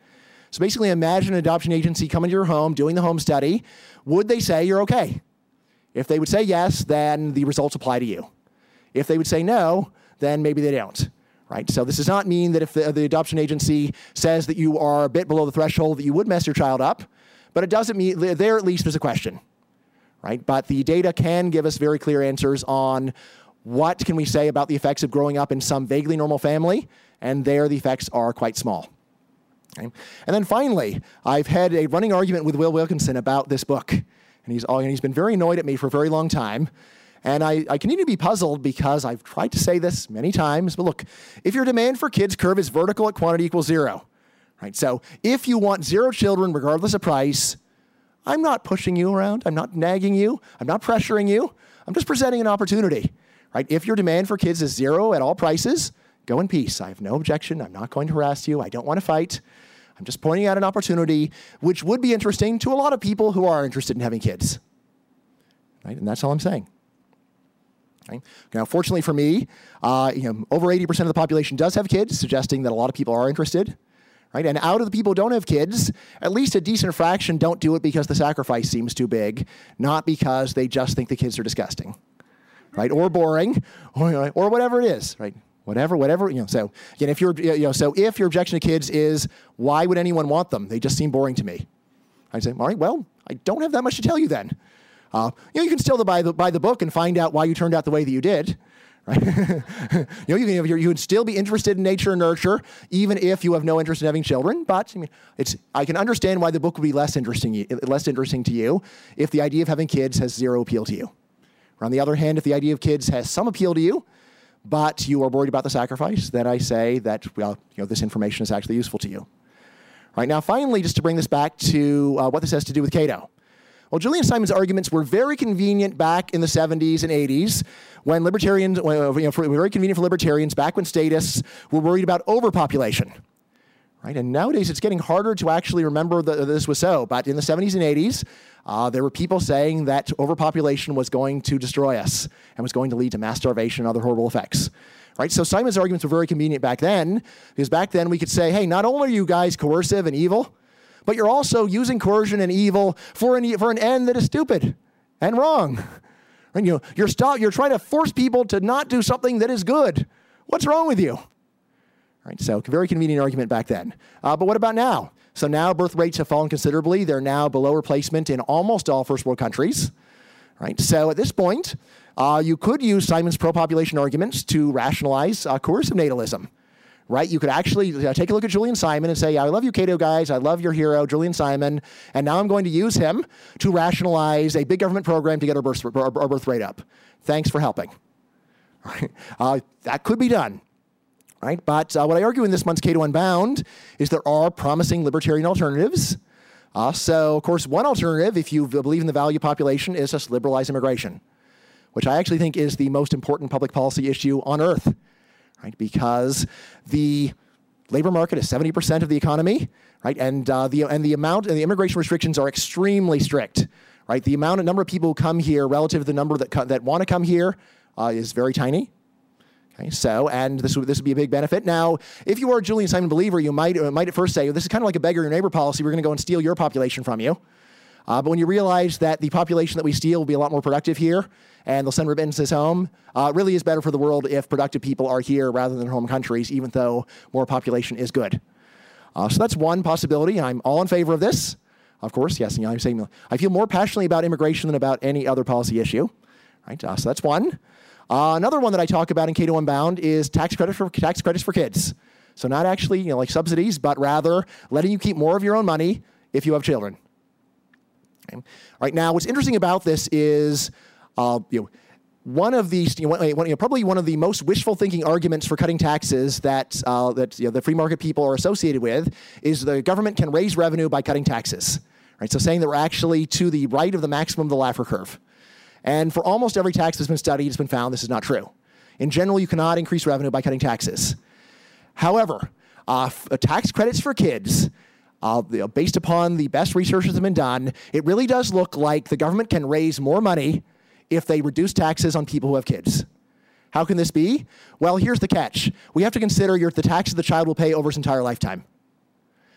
So basically, imagine an adoption agency coming to your home, doing the home study. Would they say you're okay? If they would say yes, then the results apply to you. If they would say no, then maybe they don't. right? So this does not mean that if the, the, adoption agency says that you are a bit below the threshold that you would mess your child up, but it doesn't mean there at least there's a question, right? But the data can give us very clear answers on what can we say about the effects of growing up in some vaguely normal family, and there the effects are quite small. Okay? And then finally, I've had a running argument with Will Wilkinson about this book, and he's, oh, and he's been very annoyed at me for a very long time. And I, I continue to be puzzled because I've tried to say this many times, but look, if your demand for kids curve is vertical at quantity equals zero, right? So if you want zero children, regardless of price, I'm not pushing you around. I'm not nagging you. I'm not pressuring you. I'm just presenting an opportunity, right? If your demand for kids is zero at all prices, go in peace. I have no objection. I'm not going to harass you. I don't want to fight. I'm just pointing out an opportunity which would be interesting to a lot of people who are interested in having kids. Right? And that's all I'm saying. Now, fortunately for me, uh, you know, over 80% of the population does have kids, suggesting that a lot of people are interested. Right? And out of the people who don't have kids, at least a decent fraction don't do it because the sacrifice seems too big, not because they just think the kids are disgusting, right? Or boring, or, or whatever it is, right? Whatever, whatever, you know. So again, if you're, you know, so if your objection to kids is, why would anyone want them? They just seem boring to me. I say, all right, well, I don't have that much to tell you then. Uh, you know, you can still buy the, buy the book and find out why you turned out the way that you did. Right? you know, you, can, you would still be interested in nature and nurture, even if you have no interest in having children. But I mean, it's I can understand why the book would be less interesting, less interesting to you if the idea of having kids has zero appeal to you. Or on the other hand, if the idea of kids has some appeal to you, but you are worried about the sacrifice, then I say that well, you know, this information is actually useful to you. Right now, finally, just to bring this back to uh, what this has to do with Cato. Well, Julian Simon's arguments were very convenient back in the 70s and 80s when libertarians, you know, for, very convenient for libertarians back when statists were worried about overpopulation. Right? And nowadays it's getting harder to actually remember that this was so. But in the 70s and 80s, uh, there were people saying that overpopulation was going to destroy us and was going to lead to mass starvation and other horrible effects. Right? So Simon's arguments were very convenient back then, because back then we could say, hey, not only are you guys coercive and evil, but you're also using coercion and evil for an, for an end that is stupid and wrong. And you you're, stop, you're trying to force people to not do something that is good. What's wrong with you? Right, so very convenient argument back then. Uh, but what about now? So now birth rates have fallen considerably. They're now below replacement in almost all first world countries. Right, so at this point, uh, you could use Simon's pro-population arguments to rationalize uh, coercive natalism right? You could actually uh, take a look at Julian Simon and say, I love you, Cato guys. I love your hero, Julian Simon. And now I'm going to use him to rationalize a big government program to get our birth, our, birth rate up. Thanks for helping. Uh, that could be done. Right? But uh, what I argue in this month's Cato Unbound is there are promising libertarian alternatives. Uh, so, of course, one alternative, if you believe in the value population, is just liberalize immigration, which I actually think is the most important public policy issue on earth right? Because the labor market is 70% of the economy, right? And, uh, the, and the amount and the immigration restrictions are extremely strict, right? The amount of number of people who come here relative to the number that, co- that want to come here uh, is very tiny. Okay, so, and this would, this would be a big benefit. Now, if you are a Julian Simon believer, you might, might at first say, this is kind of like a beggar your neighbor policy. We're going to go and steal your population from you. Uh, but when you realize that the population that we steal will be a lot more productive here, and they'll send remittances home. Uh, really is better for the world if productive people are here rather than home countries, even though more population is good. Uh, so that's one possibility. I'm all in favor of this. Of course, yes. I'm saying I feel more passionately about immigration than about any other policy issue. Right. Uh, so that's one. Uh, another one that I talk about in Cato Unbound is tax credits for tax credits for kids. So not actually you know like subsidies, but rather letting you keep more of your own money if you have children. Okay. Right now, what's interesting about this is uh, you know, one of the you know, probably one of the most wishful thinking arguments for cutting taxes that uh, that you know, the free market people are associated with is the government can raise revenue by cutting taxes. Right, so saying that we're actually to the right of the maximum of the Laffer curve. And for almost every tax that's been studied, it's been found this is not true. In general, you cannot increase revenue by cutting taxes. However, uh, uh tax credits for kids uh, based upon the best research that's been done, it really does look like the government can raise more money if they reduce taxes on people who have kids. How can this be? Well, here's the catch. We have to consider your, the taxes the child will pay over his entire lifetime.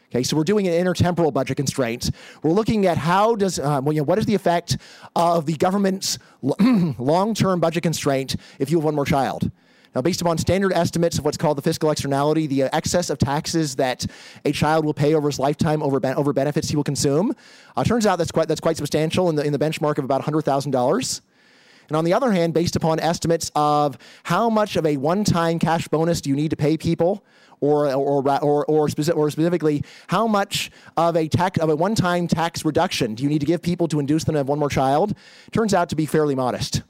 Okay, so we're doing an intertemporal budget constraint. We're looking at how does uh, well, you know, what is the effect of the government's long-term budget constraint if you have one more child. Now, based upon standard estimates of what's called the fiscal externality, the uh, excess of taxes that a child will pay over his lifetime over, ben- over benefits he will consume, uh, turns out that's quite, that's quite substantial in the, in the benchmark of about $100,000. And on the other hand, based upon estimates of how much of a one time cash bonus do you need to pay people, or, or, or, or, or specifically, how much of a, of a one time tax reduction do you need to give people to induce them to have one more child, turns out to be fairly modest.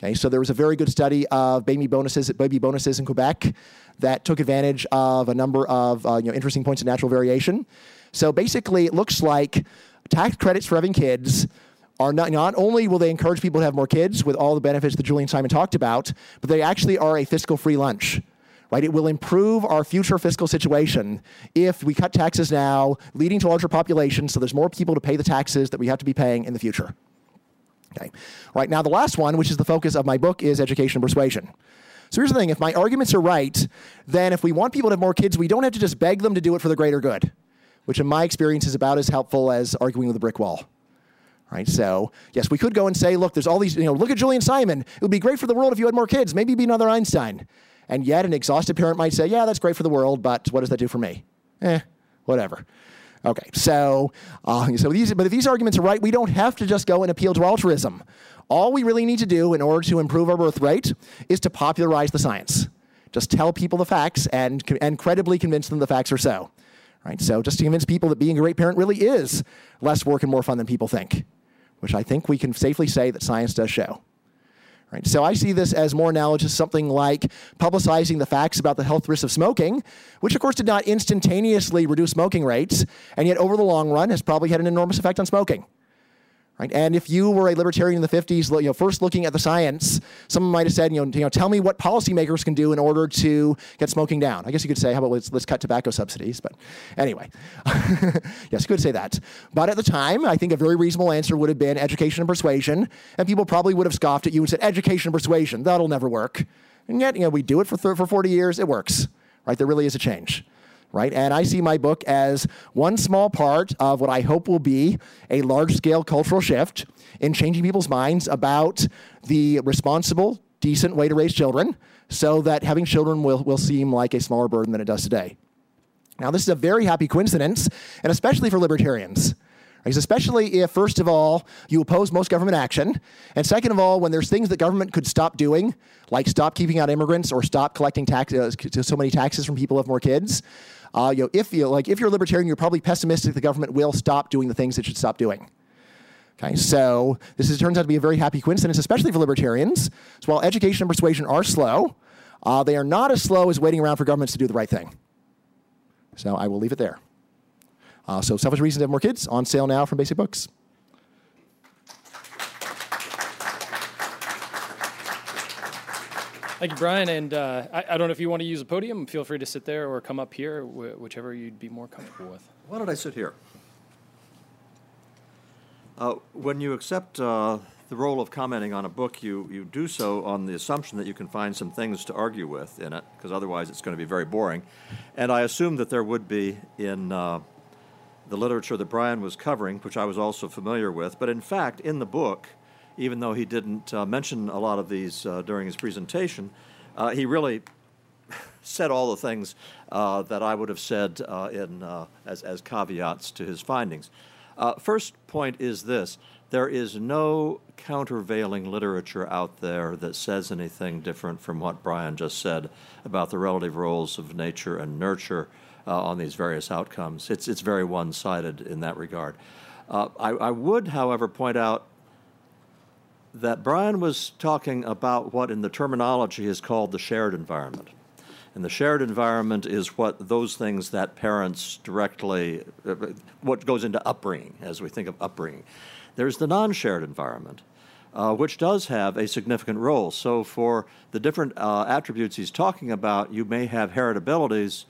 Okay, so there was a very good study of baby bonuses, baby bonuses in Quebec that took advantage of a number of uh, you know, interesting points of natural variation. So basically, it looks like tax credits for having kids are not, not only will they encourage people to have more kids with all the benefits that Julian Simon talked about, but they actually are a fiscal free lunch. Right? It will improve our future fiscal situation if we cut taxes now, leading to larger populations, so there's more people to pay the taxes that we have to be paying in the future. Right now, the last one, which is the focus of my book, is education and persuasion. So here's the thing: if my arguments are right, then if we want people to have more kids, we don't have to just beg them to do it for the greater good, which in my experience is about as helpful as arguing with a brick wall. Right. So yes, we could go and say, look, there's all these. You know, look at Julian Simon. It would be great for the world if you had more kids. Maybe be another Einstein. And yet, an exhausted parent might say, yeah, that's great for the world, but what does that do for me? Eh, whatever. Okay, so uh, so these, but if these arguments are right, we don't have to just go and appeal to altruism. All we really need to do in order to improve our birth rate is to popularize the science. Just tell people the facts and and credibly convince them the facts are so. Right? So just to convince people that being a great parent really is less work and more fun than people think, which I think we can safely say that science does show. Right? So I see this as more analogous to something like publicizing the facts about the health risks of smoking, which of course did not instantaneously reduce smoking rates, and yet over the long run has probably had an enormous effect on smoking. Right? And if you were a libertarian in the 50s, you know, first looking at the science, someone might have said, you know, you know, tell me what policymakers can do in order to get smoking down. I guess you could say, how about let's, let's cut tobacco subsidies? But anyway, yes, you could say that. But at the time, I think a very reasonable answer would have been education and persuasion, and people probably would have scoffed at you and said, education and persuasion, that'll never work. And yet, you know, we do it for, for 40 years, it works. Right? There really is a change right? And I see my book as one small part of what I hope will be a large scale cultural shift in changing people's minds about the responsible, decent way to raise children so that having children will, will seem like a smaller burden than it does today. Now, this is a very happy coincidence, and especially for libertarians. Especially if, first of all, you oppose most government action, and second of all, when there's things that government could stop doing, like stop keeping out immigrants or stop collecting tax, uh, so many taxes from people who have more kids, uh, you know, if you like, if you're a libertarian, you're probably pessimistic the government will stop doing the things it should stop doing. Okay, so this is, turns out to be a very happy coincidence, especially for libertarians. So while education and persuasion are slow, uh, they are not as slow as waiting around for governments to do the right thing. So I will leave it there. Uh, so Selfish Reasons to Have More Kids, on sale now from Basic Books. Thank you, Bryan. And uh, I, I, don't know if you want to use a podium. Feel free to sit there or come up here, wh- whichever you'd be more comfortable with. Why don't I sit here? Uh, when you accept uh, the role of commenting on a book, you, you do so on the assumption that you can find some things to argue with in it, because otherwise it's going to be very boring. And I assume that there would be in uh, the literature that Bryan was covering, which I was also familiar with. But in fact, in the book, even though he didn't uh, mention a lot of these uh, during his presentation, uh, he really said all the things uh, that I would have said uh, in, uh, as, as caveats to his findings. first point is this there is no countervailing literature out there that says anything different from what Bryan just said about the relative roles of nature and nurture on these various outcomes. It's, it's very one sided in that regard. I, I would, however, point out that Bryan was talking about what in the terminology is called the shared environment. And the shared environment is what those things that parents directly, uh, what goes into upbringing, as we think of upbringing. There's the non shared environment, uh, which does have a significant role. So, for the different uh, attributes he's talking about, you may have heritabilities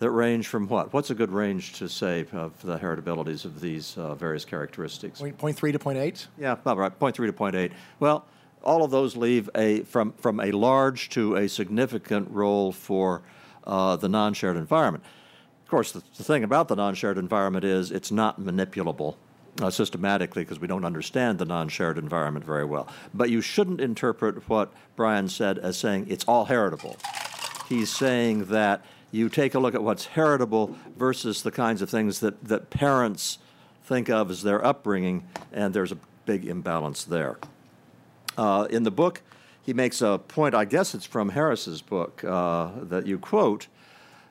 that range from what? What's a good range to say of the heritabilities of these uh, various characteristics? Point, point three to point eight? Yeah, about right. Point three to point eight. Well, all of those leave a from from a large to a significant role for uh, the non-shared environment. Of course, the, the thing about the non-shared environment is it's not manipulable uh, systematically because we don't understand the non shared environment very well. But you shouldn't interpret what Bryan said as saying it's all heritable. He's saying that you take a look at what's heritable versus the kinds of things that, that parents think of as their upbringing, and there's a big imbalance there. Uh, in the book, he makes a point, I guess it's from Harris's book uh, that you quote,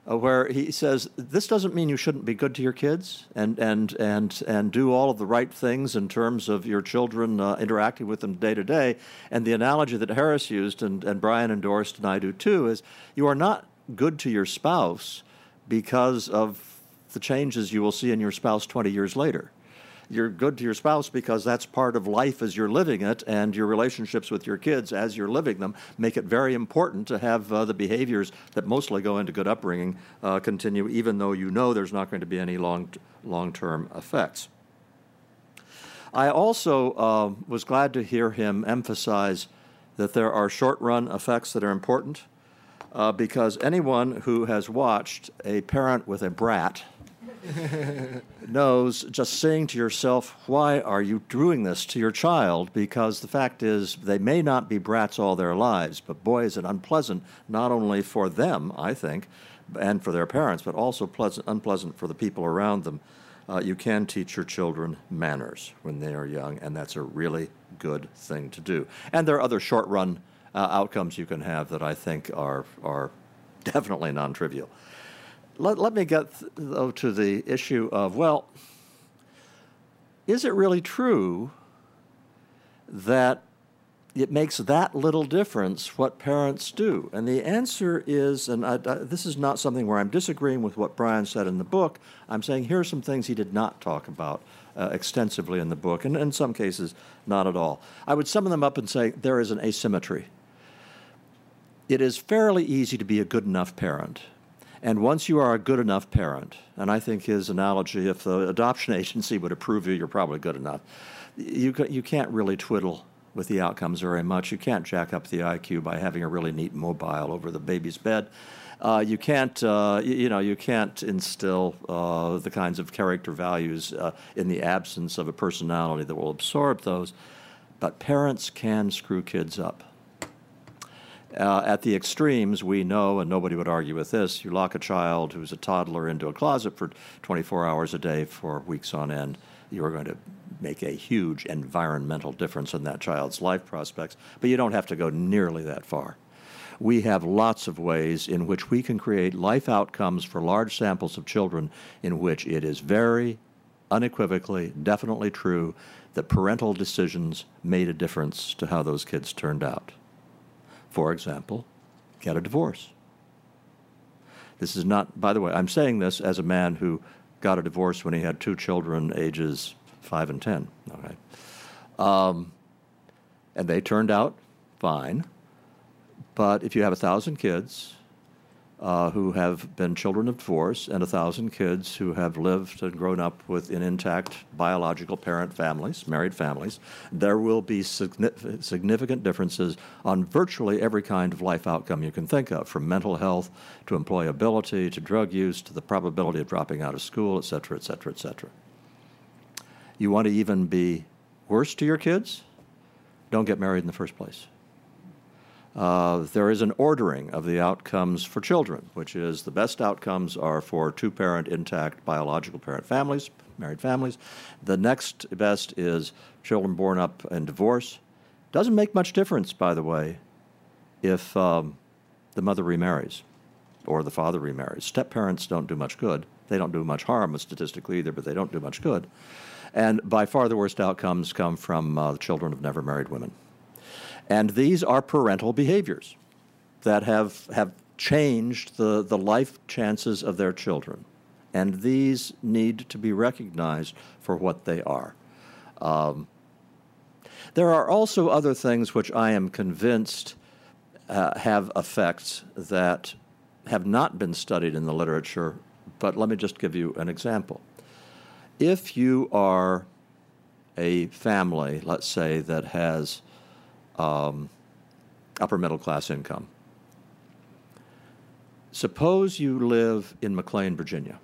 uh, where he says this doesn't mean you shouldn't be good to your kids and and and and do all of the right things in terms of your children uh, interacting with them day to day. And the analogy that Harris used and, and Bryan endorsed and I do too is you are not good to your spouse because of the changes you will see in your spouse 20 years later you're good to your spouse because that's part of life as you're living it, and your relationships with your kids as you're living them make it very important to have uh, the behaviors that mostly go into good upbringing uh, continue, even though you know there's not going to be any long long term effects. I also uh, was glad to hear him emphasize that there are short run effects that are important uh, because anyone who has watched a parent with a brat knows just saying to yourself, why are you doing this to your child? Because the fact is, they may not be brats all their lives, but boy, is it unpleasant, not only for them, I think, and for their parents, but also pleasant, unpleasant for the people around them. Uh, you can teach your children manners when they are young, and that's a really good thing to do. And there are other short run uh, outcomes you can have that I think are, are definitely non trivial let, let me get, though, to the issue of well, is it really true that it makes that little difference what parents do? And the answer is, and I, I, this is not something where I'm disagreeing with what Bryan said in the book. I'm saying here are some things he did not talk about uh, extensively in the book, and in some cases, not at all. I would sum them up and say there is an asymmetry. It is fairly easy to be a good enough parent and once you are a good enough parent, and I think his analogy, if the adoption agency would approve you, you're probably good enough. You, you can't really twiddle with the outcomes very much. You can't jack up the IQ by having a really neat mobile over the baby's bed. Uh, you can't, uh, you, know, you can't instill uh, the kinds of character values uh, in the absence of a personality that will absorb those. But parents can screw kids up. Uh, at the extremes, we know, and nobody would argue with this, you lock a child who's a toddler into a closet for 24 hours a day for weeks on end, you are going to make a huge environmental difference in that child's life prospects, but you don't have to go nearly that far. We have lots of ways in which we can create life outcomes for large samples of children in which it is very unequivocally, definitely true that parental decisions made a difference to how those kids turned out for example, get a divorce. This is not, by the way, I'm saying this as a man who got a divorce when he had two children, ages five and 10. Okay. Um, and they turned out fine. But if you have a thousand kids uh, who have been children of divorce and a thousand kids who have lived and grown up with in intact biological parent families, married families, there will be significant differences on virtually every kind of life outcome you can think of, from mental health to employability to drug use to the probability of dropping out of school, et cetera, et cetera, et cetera. You want to even be worse to your kids? Don't get married in the first place. Uh, there is an ordering of the outcomes for children, which is the best outcomes are for two parent, intact, biological parent families, married families. The next best is children born up in divorce. Doesn't make much difference, by the way, if um, the mother remarries or the father remarries. Step parents don't do much good. They don't do much harm statistically either, but they don't do much good. And by far the worst outcomes come from uh, the children of never married women. And these are parental behaviors that have, have changed the, the life chances of their children. And these need to be recognized for what they are. Um, there are also other things which I am convinced uh, have effects that have not been studied in the literature, but let me just give you an example. If you are a family, let's say, that has um, upper middle class income. Suppose you live in McLean, Virginia.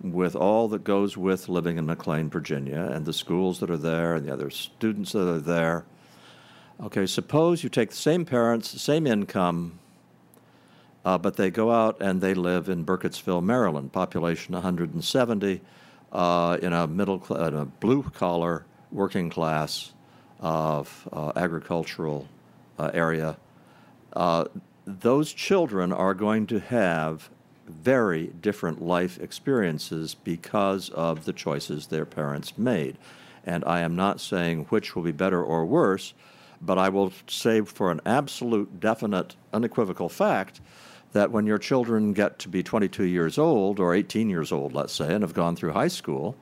with all that goes with living in McLean, Virginia, and the schools that are there and the other students that are there. Okay, suppose you take the same parents, the same income, uh, but they go out and they live in Burkittsville, Maryland, population 170, uh, in a middle, cl- in a blue collar working class of uh, agricultural uh, area. Uh, those children are going to have very different life experiences because of the choices their parents made. And I am not saying which will be better or worse, but I will say for an absolute, definite, unequivocal fact that when your children get to be 22 years old or 18 years old, let's say, and have gone through high school,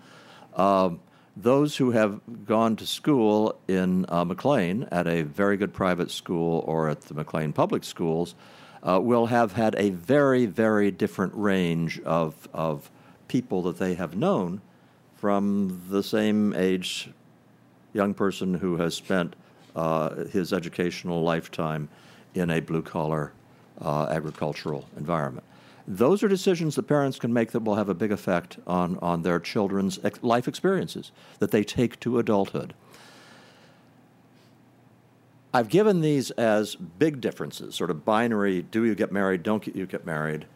uh, those who have gone to school in uh, McLean at a very good private school or at the McLean public schools uh, will have had a very, very different range of, of people that they have known from the same age young person who has spent uh, his educational lifetime in a blue collar uh, agricultural environment. Those are decisions that parents can make that will have a big effect on, on their children's ex- life experiences that they take to adulthood. I've given these as big differences, sort of binary do you get married, don't you get married.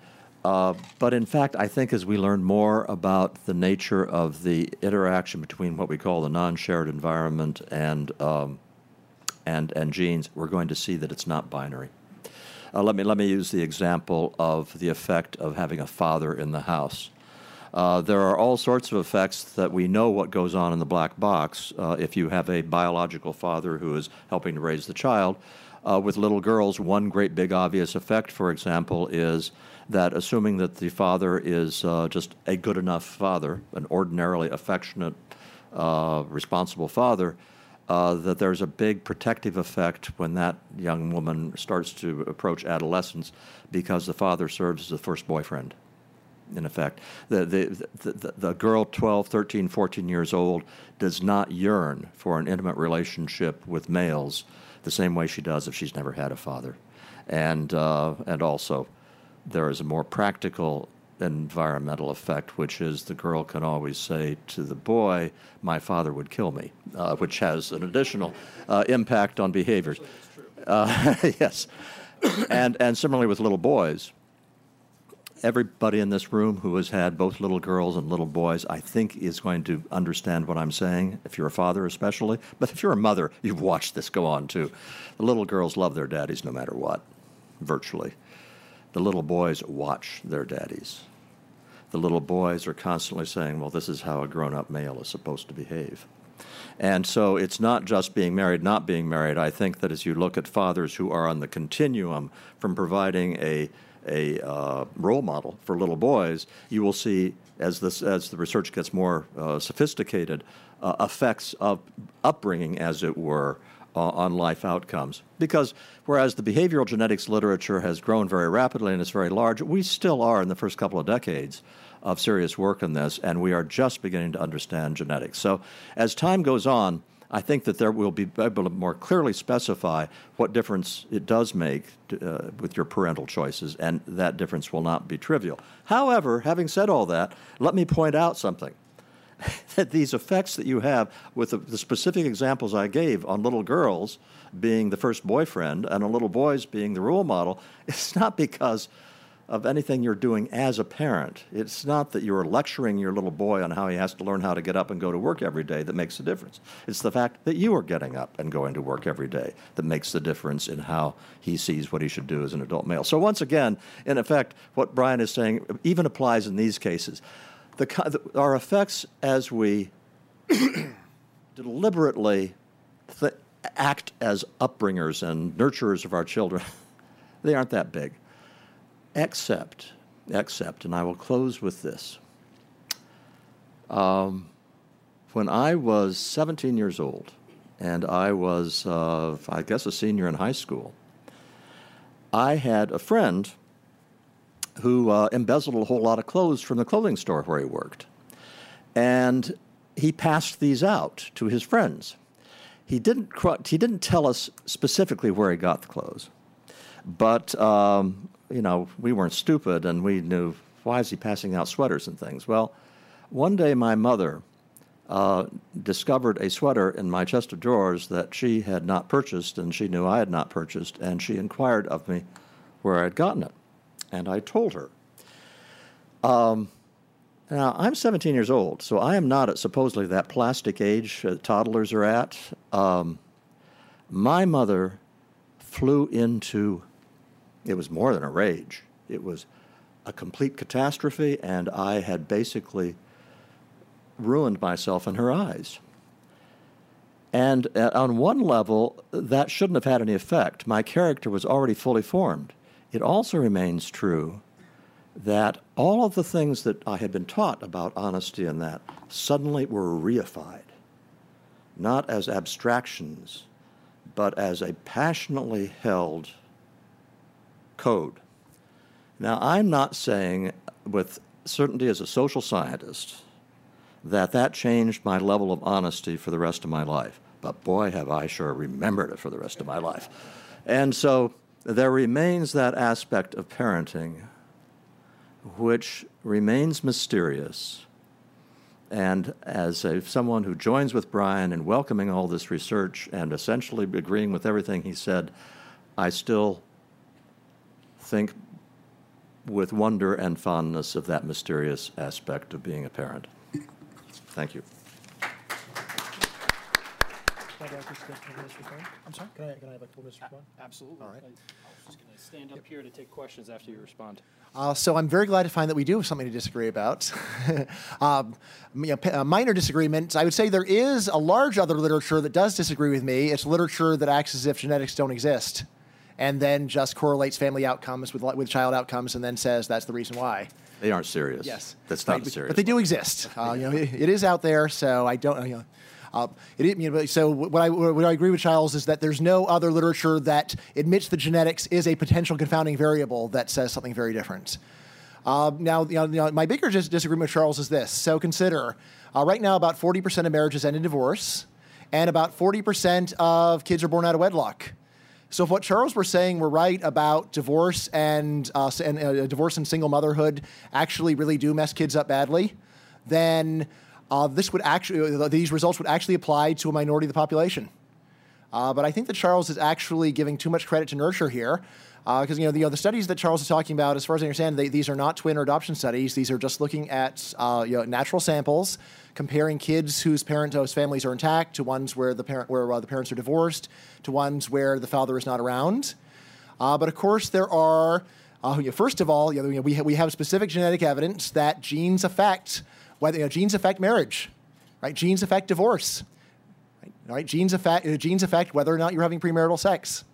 Uh, but in fact, I think as we learn more about the nature of the interaction between what we call the non shared environment and, um, and, and genes, we're going to see that it's not binary. Uh, let, me, let me use the example of the effect of having a father in the house. Uh, there are all sorts of effects that we know what goes on in the black box uh, if you have a biological father who is helping to raise the child. Uh, with little girls, one great big obvious effect, for example, is that assuming that the father is uh, just a good enough father, an ordinarily affectionate, uh, responsible father, uh, that there's a big protective effect when that young woman starts to approach adolescence because the father serves as the first boyfriend in effect. The, the, the, the, girl, 12, 13, 14 years old, does not yearn for an intimate relationship with males the same way she does if she's never had a father. And, uh, and also, there is a more practical environmental effect, which is the girl can always say to the boy, My father would kill me, uh, which has an additional uh, impact on behaviors. Uh, yes. And, and similarly with little boys everybody in this room who has had both little girls and little boys, I think, is going to understand what I'm saying, if you're a father especially. But if you're a mother, you've watched this go on too. The little girls love their daddies no matter what, virtually. The little boys watch their daddies. The little boys are constantly saying, well, this is how a grown up male is supposed to behave. And so it's not just being married, not being married. I think that as you look at fathers who are on the continuum from providing a a uh, role model for little boys, you will see as this as the research gets more uh, sophisticated, uh, effects of upbringing, as it were, uh, on life outcomes. Because whereas the behavioral genetics literature has grown very rapidly and is very large, we still are in the first couple of decades of serious work on this, and we are just beginning to understand genetics. So as time goes on, I think that there will be able to more clearly specify what difference it does make to, uh, with your parental choices, and that difference will not be trivial. However, having said all that, let me point out something. that these effects that you have with the, the, specific examples I gave on little girls being the first boyfriend and on little boys being the role model, it's not because of anything you're doing as a parent. It's not that you're lecturing your little boy on how he has to learn how to get up and go to work every day that makes the difference. It's the fact that you are getting up and going to work every day that makes the difference in how he sees what he should do as an adult male. So, once again, in effect, what Bryan is saying even applies in these cases. The, our effects as we deliberately th- act as upbringers and nurturers of our children, they aren't that big. Except, except, and I will close with this. Um, when I was 17 years old, and I was, uh, I guess, a senior in high school, I had a friend who uh, embezzled a whole lot of clothes from the clothing store where he worked. And he passed these out to his friends. He didn't, he didn't tell us specifically where he got the clothes, but um, you know, we weren't stupid and we knew, why is he passing out sweaters and things? Well, one day my mother uh, discovered a sweater in my chest of drawers that she had not purchased and she knew I had not purchased, and she inquired of me where I had gotten it. And I told her. Um, now, I'm 17 years old, so I am not at supposedly that plastic age uh, toddlers are at. Um, my mother flew into, it was more than a rage. It was a complete catastrophe, and I had basically ruined myself in her eyes. And uh, on one level, that shouldn't have had any effect. My character was already fully formed. It also remains true that all of the things that I had been taught about honesty and that suddenly were reified, not as abstractions, but as a passionately held code. Now, I'm not saying with certainty as a social scientist that that changed my level of honesty for the rest of my life. But boy, have I sure remembered it for the rest of my life. And so there remains that aspect of parenting which remains mysterious. And as a, someone who joins with Bryan in welcoming all this research and essentially agreeing with everything he said, I still think with wonder and fondness of that mysterious aspect of being a parent. Thank you. I'm sorry, can I, can I have a couple minutes to respond? Absolutely. All right. I was just going to stand up here to take questions after you respond. Uh, so I'm very glad to find that we do have something to disagree about. um, you know, p- uh, minor disagreements. I would say there is a large other literature that does disagree with me. It's literature that acts as if genetics don't exist, and then just correlates family outcomes with li- with child outcomes, and then says that's the reason why. They aren't serious. Yes, That's not Right, but- serious. But they do exist. Uh, you know, it, it is out there. So I don't. You know, uh, it, you know, so what I what I agree with Charles is that there's no other literature that admits that genetics is a potential confounding variable that says something very different. Uh, now, you know, you know, my bigger dis- disagreement with Charles is this. So consider, uh, right now, about 40% of marriages end in divorce, and about 40% of kids are born out of wedlock. So if what Charles were saying were right about divorce and, uh, and uh, divorce and single motherhood actually really do mess kids up badly, then uh, this would actually these results would actually apply to a minority of the population. Uh, but I think that Charles is actually giving too much credit to nurture here, because you know the, you know the studies that Charles is talking about, as far as I understand, they, these are not twin or adoption studies. These are just looking at uh, you know, natural samples, comparing kids whose parent whose families are intact to ones where the parent where uh, the parents are divorced, to ones where the father is not around. Uh, but of course, there are. Uh, you know, first of all, you know, we, ha- we have specific genetic evidence that genes affect whether you know, genes affect marriage, right? Genes affect divorce. All right, genes affect, uh, genes affect whether or not you're having premarital sex.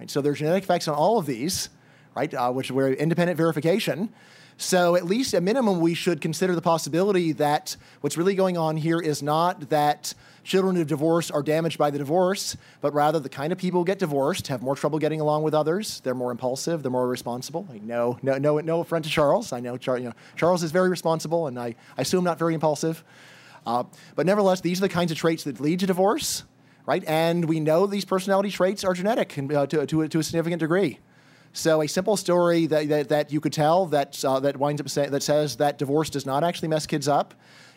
Right? So there's genetic effects on all of these, right? Uh, which were independent verification. So at least at minimum, we should consider the possibility that what's really going on here is not that children of divorce are damaged by the divorce, but rather the kind of people who get divorced have more trouble getting along with others. They're more impulsive. They're more responsible. Like, no, no, no, no affront to Charles. I know, Char- you know Charles is very responsible, and I, I assume not very impulsive. Uh, but nevertheless, these are the kinds of traits that lead to divorce, right? And we know these personality traits are genetic uh, to, to, a- to a significant degree. So a simple story that, that, that you could tell that, uh, that winds up say, that says that divorce does not actually mess kids up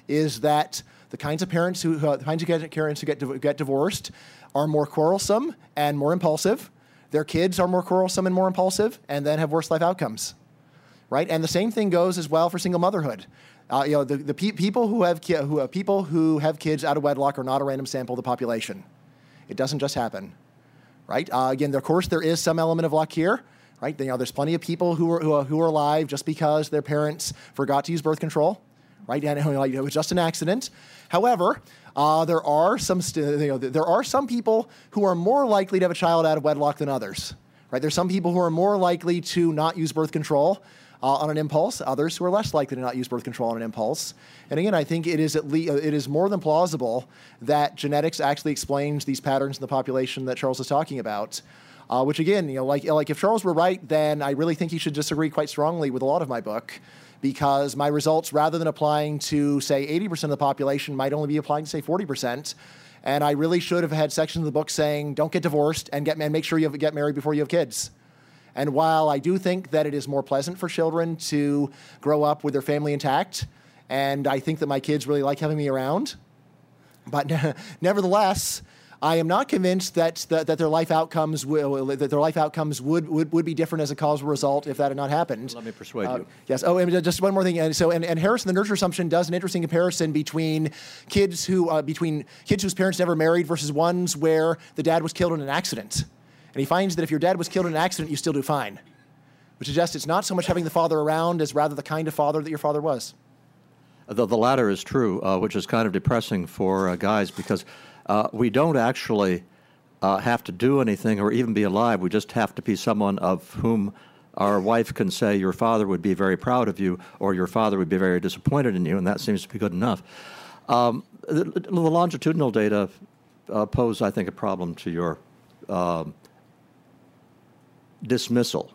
is that the kinds of parents who, the kinds of parents who get, get divorced are more quarrelsome and more impulsive. Their kids are more quarrelsome and more impulsive, and then have worse life outcomes right? And the same thing goes as well for single motherhood. Uh, you know, the, the pe- people who have ki- who have people who have kids out of wedlock are not a random sample of the population. It doesn't just happen, right? Uh, again, of course, there is some element of luck here, right? You know, there's plenty of people who are, who are who are alive just because their parents forgot to use birth control, right? And it was just an accident. However, uh, there are some st- you know, there are some people who are more likely to have a child out of wedlock than others, right? There's some people who are more likely to not use birth control uh, on an impulse, others who are less likely to not use birth control on an impulse. And again, I think it is at least it is more than plausible that genetics actually explains these patterns in the population that Charles is talking about. Uh, which again, you know, like like if Charles were right, then I really think he should disagree quite strongly with a lot of my book, because my results, rather than applying to say 80% of the population, might only be applying to say 40%. And I really should have had sections of the book saying, "Don't get divorced and get and make sure you have, get married before you have kids." And while I do think that it is more pleasant for children to grow up with their family intact, and I think that my kids really like having me around, but nevertheless, I am not convinced that, that, that their life outcomes will, that their life outcomes would, would, would be different as a causal result if that had not happened. Let me persuade Uh, you. Yes. Oh, and just one more thing. And so, and, and Harrison, the nurture assumption does an interesting comparison between kids who uh, between kids whose parents never married versus ones where the dad was killed in an accident. And he finds that if your dad was killed in an accident, you still do fine. Which suggests it's not so much having the father around as rather the kind of father that your father was. The, the latter is true, uh, which is kind of depressing for uh, guys because uh, we don't actually uh, have to do anything or even be alive. We just have to be someone of whom our wife can say, Your father would be very proud of you, or your father would be very disappointed in you, and that seems to be good enough. Um, the, the longitudinal data uh, pose, I think, a problem to your um, dismissal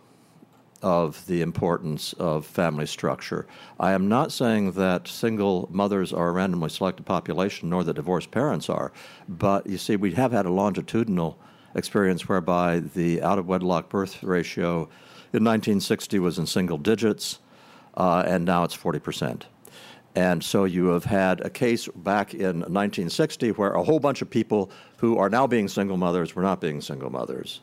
of the importance of family structure. I am not saying that single mothers are a randomly selected population, nor that divorced parents are, but you see, we have had a longitudinal experience whereby the out of wedlock birth ratio in 1960 was in single digits, uh, and now it's 40 percent. And so you have had a case back in 1960 where a whole bunch of people who are now being single mothers were not being single mothers.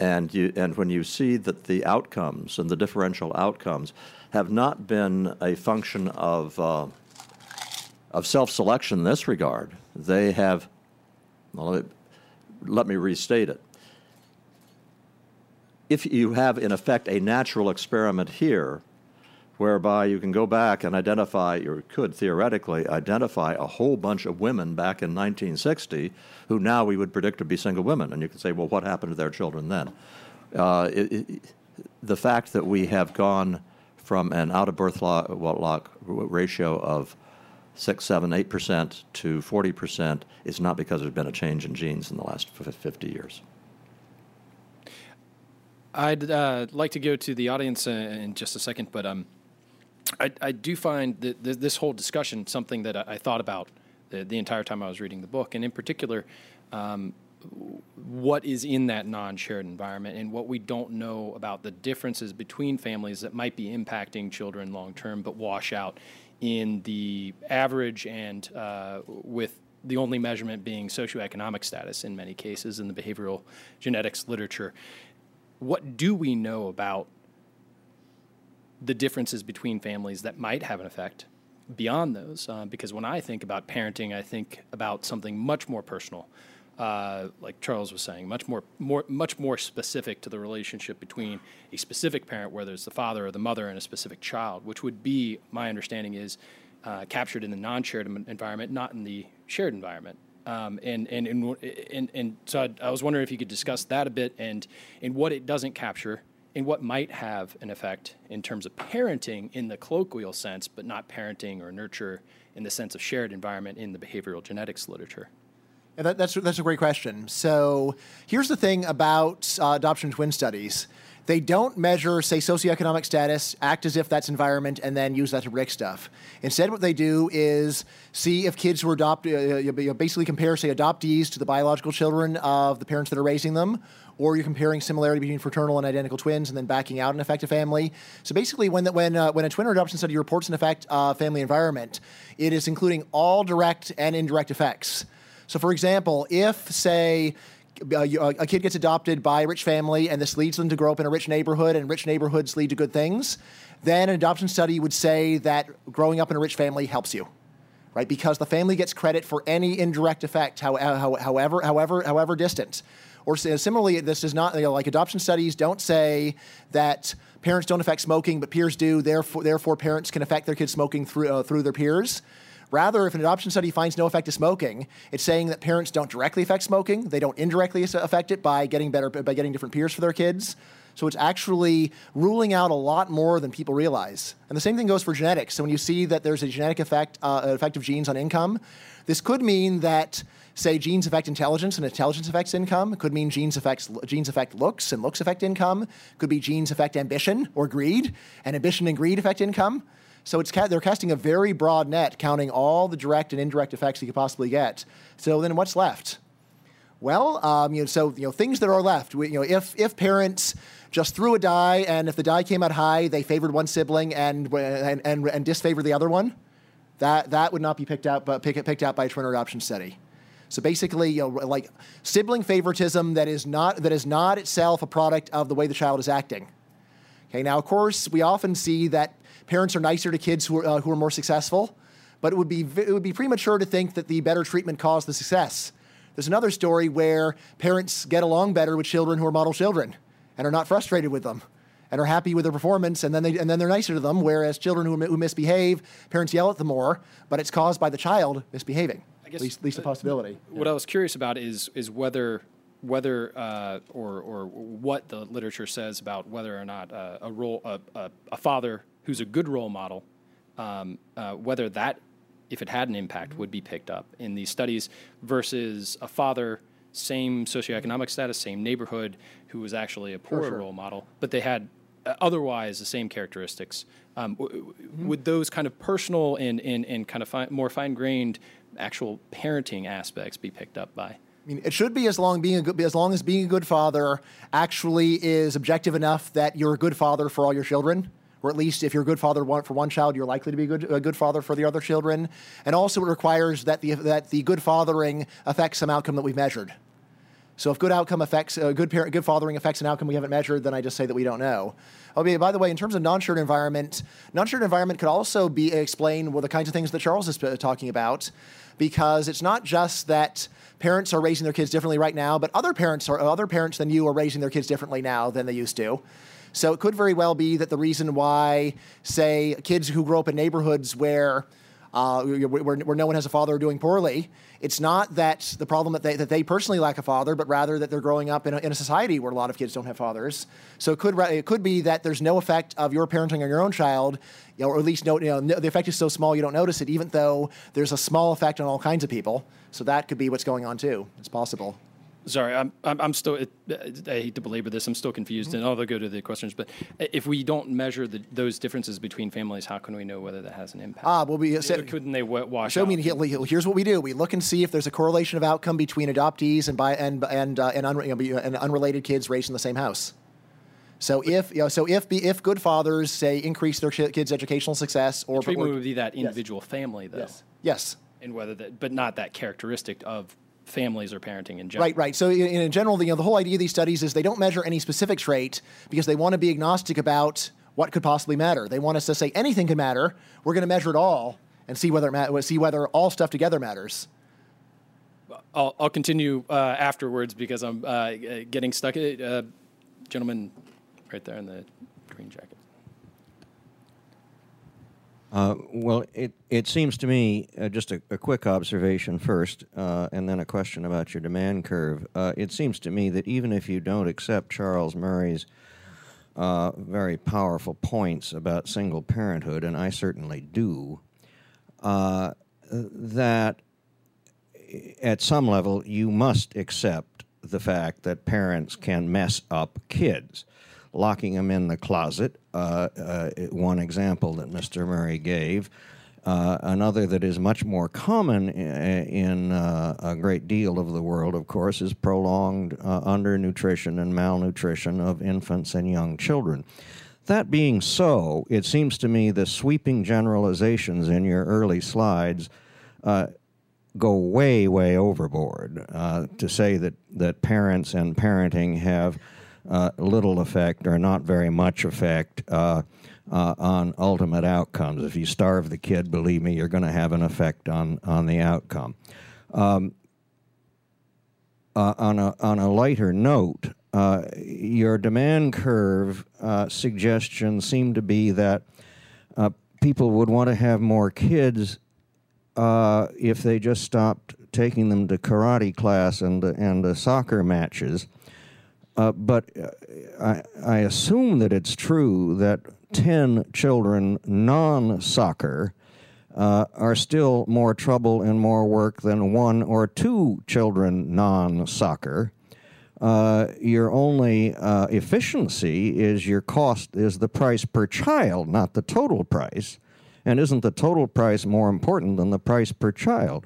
And, you, and when you see that the outcomes and the differential outcomes have not been a function of, uh, of self selection in this regard, they have, well, let me restate it. If you have, in effect, a natural experiment here, whereby you can go back and identify, or could theoretically identify a whole bunch of women back in 1960 who now we would predict to be single women. And you can say, well, what happened to their children then? Uh, it, it, the fact that we have gone from an out of birth wedlock ratio of 6, 7, 8% to 40% is not because there's been a change in genes in the last 50 years. I'd uh, like to go to the audience in just a second, but um, I, I, do find that this whole discussion something that I, thought about the, the, entire time I was reading the book, and in particular, um, what is in that non-shared environment and what we don't know about the differences between families that might be impacting children long term, but wash out in the average and uh, with the only measurement being socioeconomic status in many cases in the behavioral genetics literature. What do we know about the differences between families that might have an effect beyond those. Uh, because when I think about parenting, I think about something much more personal, uh, like Charles was saying, much more, more, much more specific to the relationship between a specific parent, whether it's the father or the mother, and a specific child, which would be, my understanding is, uh, captured in the non-shared environment, not in the shared environment. Um, and, and, and, and, and so I, I was wondering if you could discuss that a bit and, and what it doesn't capture and what might have an effect in terms of parenting in the colloquial sense, but not parenting or nurture in the sense of shared environment in the behavioral genetics literature? Yeah, that, that's, that's a great question. So here's the thing about uh, adoption twin studies. They don't measure, say, socioeconomic status, act as if that's environment, and then use that to predict stuff. Instead, what they do is see if kids who are adopted, uh, basically compare, say, adoptees to the biological children of the parents that are raising them, or you're comparing similarity between fraternal and identical twins and then backing out an effective family. So basically, when, the, when, uh, when a twin or adoption study reports an effect uh, family environment, it is including all direct and indirect effects. So, for example, if, say, a kid gets adopted by a rich family and this leads them to grow up in a rich neighborhood and rich neighborhoods lead to good things, then an adoption study would say that growing up in a rich family helps you. Right, because the family gets credit for any indirect effect, however, however, however distant. Or similarly, this is not you know, like adoption studies don't say that parents don't affect smoking, but peers do. Therefore, therefore parents can affect their kids smoking through uh, through their peers. Rather, if an adoption study finds no effect of smoking, it's saying that parents don't directly affect smoking. They don't indirectly affect it by getting better by getting different peers for their kids. So it's actually ruling out a lot more than people realize. And the same thing goes for genetics. So when you see that there's a genetic effect, uh, effect of genes on income, this could mean that say genes affect intelligence and intelligence affects income. It could mean genes affects genes affect looks and looks affect income. It could be genes affect ambition or greed, and ambition and greed affect income. So it's they're casting a very broad net, counting all the direct and indirect effects you could possibly get. So then, what's left? Well, um, you know, so you know, things that are left. You know, if if parents just threw a die, and if the die came out high, they favored one sibling and and and, and disfavored the other one. That that would not be picked out, but pick, picked out by a twin or adoption study. So basically, you know, like sibling favoritism that is not that is not itself a product of the way the child is acting. Okay, now of course we often see that parents are nicer to kids who are, uh, who are more successful, but it would be it would be premature to think that the better treatment caused the success. There's another story where parents get along better with children who are model children and are not frustrated with them and are happy with their performance, and then they and then they're nicer to them. Whereas children who, who misbehave, parents yell at them more, but it's caused by the child misbehaving. I guess at least, at least a possibility. What I was curious about is is whether whether uh, or or what the literature says about whether or not uh, a role a, a, a, father who's a good role model, um, uh, whether that if it had an impact would be picked up in these studies versus a father same socioeconomic status, same neighborhood, who was actually a poor sure. role model, but they had uh, otherwise the same characteristics. Um, w- mm-hmm. Would those kind of personal and, and, and kind of fi- more fine grained actual parenting aspects be picked up by? I mean, it should be as long being a good, as long as being a good father actually is objective enough that you're a good father for all your children, or at least if you're a good father for one child, you're likely to be a good, a good father for the other children. And also, it requires that the that the good fathering affects some outcome that we've measured. So if good outcome affects uh, good parent, good fathering affects an outcome we haven't measured, then I just say that we don't know. Okay. By the way, in terms of non-shared environment, non-shared environment could also be explained with the kinds of things that Charles is uh, talking about, because it's not just that parents are raising their kids differently right now, but other parents or other parents than you are raising their kids differently now than they used to. So it could very well be that the reason why, say, kids who grow up in neighborhoods where uh, where, where, no one has a father are doing poorly. It's not that the problem that they, that they personally lack a father, but rather that they're growing up in a, in a society where a lot of kids don't have fathers. So it could, it could be that there's no effect of your parenting on your own child, you know, or at least no, you know, the effect is so small you don't notice it, even though there's a small effect on all kinds of people. So that could be what's going on too. It's possible. Sorry, I'm, I'm, I'm still, it, I hate to belabor this, I'm still confused, mm-hmm. and I'll go to the questions. But if we don't measure the, those differences between families, how can we know whether that has an impact? Ah, well, we said, couldn't they wash show out? me. Here's what we do: we look and see if there's a correlation of outcome between adoptees and by and and uh, and, un, you know, and unrelated kids raised in the same house. So if you know, so if if good fathers say increase their kids' educational success, or the treatment would be that individual yes. family, though. Yes. Yes. And whether that, but not that characteristic of families or parenting in general. Right, right. So in, in general, the, you know, the whole idea of these studies is they don't measure any specific trait because they want to be agnostic about what could possibly matter. They want us to say anything can matter. We're going to measure it all and see whether ma- see whether all stuff together matters. I'll, I'll continue uh, afterwards because I'm uh, getting stuck. Uh, gentleman, right there in the green jacket. Uh, well, it, it seems to me, uh, just a, a, quick observation first, uh, and then a question about your demand curve. Uh, it seems to me that even if you don't accept Charles Murray's uh, very powerful points about single parenthood, and I certainly do, uh, that at some level you must accept the fact that parents can mess up kids locking them in the closet, uh, uh, one example that Mr. Murray gave. Uh, another that is much more common in, in uh, a great deal of the world, of course, is prolonged uh, undernutrition and malnutrition of infants and young children. That being so, it seems to me the sweeping generalizations in your early slides uh, go way, way overboard. to say that, that parents and parenting have uh, little effect or not very much effect uh, uh, on ultimate outcomes. If you starve the kid, believe me, you're going to have an effect on, on the outcome. Um, uh, on, a, on a lighter note, uh, your demand curve uh, suggestions seem to be that people would want to have more kids if they just stopped taking them to karate class and, and soccer matches. Uh, but uh, I, I, assume that it's true that 10 children non soccer uh, are still more trouble and more work than one or two children non soccer. Uh, your only uh, efficiency is your cost, is the price per child, not the total price. And isn't the total price more important than the price per child?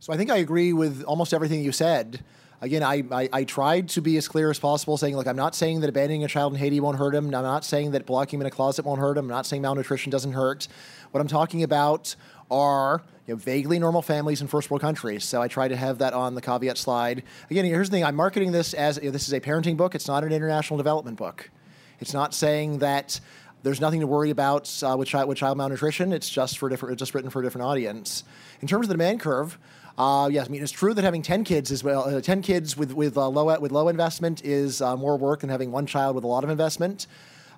So I think I agree with almost everything you said. Again, I, I, I, tried to be as clear as possible, saying, look, I'm not saying that abandoning a child in Haiti won't hurt him. I'm not saying that blocking him in a closet won't hurt him. I'm not saying malnutrition doesn't hurt. What I'm talking about are you know, vaguely normal families in first world countries. So I try to have that on the caveat slide. Again, here's the thing I'm marketing this as you know, this is a parenting book, it's not an international development book. It's not saying that there's nothing to worry about uh, with, with child malnutrition. It's just for different. It's just written for a different audience. In terms of the demand curve, uh, yes, I mean it's true that having ten kids as well, uh, ten kids with with uh, low with low investment is uh, more work than having one child with a lot of investment.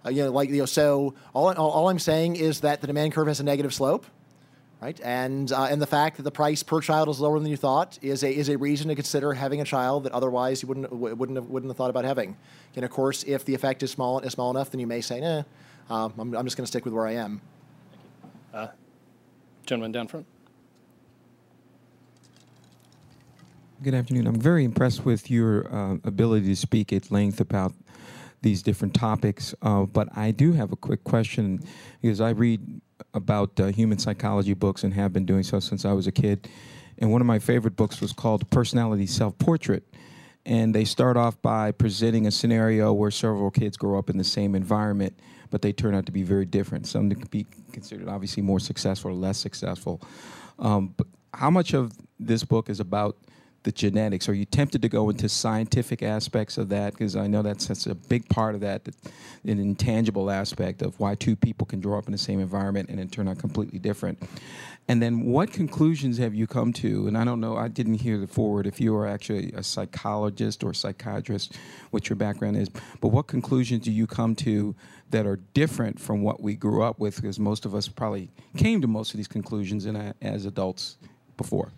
Uh, you know, like you know, so all, all, all I'm saying is that the demand curve has a negative slope, right? And uh, and the fact that the price per child is lower than you thought is a is a reason to consider having a child that otherwise you wouldn't wouldn't have, wouldn't have thought about having. And of course, if the effect is small is small enough, then you may say, nah, I'm, I'm just going to stick with where I am. gentleman down front. Good afternoon. I'm very impressed with your uh, ability to speak at length about these different topics, uh, but I do have a quick question because I read about uh, human psychology books and have been doing so since I was a kid. And one of my favorite books was called Personality Self Portrait. And they start off by presenting a scenario where several kids grow up in the same environment, but they turn out to be very different. Some to be considered obviously more successful or less successful. Um, but how much of this book is about the genetics? Are you tempted to go into scientific aspects of that? Because I know that's, that's a big part of that, an intangible aspect of why two people can grow up in the same environment and then turn out completely different. And then what conclusions have you come to? And I don't know, I didn't hear the forward if you are actually a psychologist or psychiatrist, what your background is, but what conclusions do you come to that are different from what we grew up with? Because most of us probably came to most of these conclusions in a, as adults before.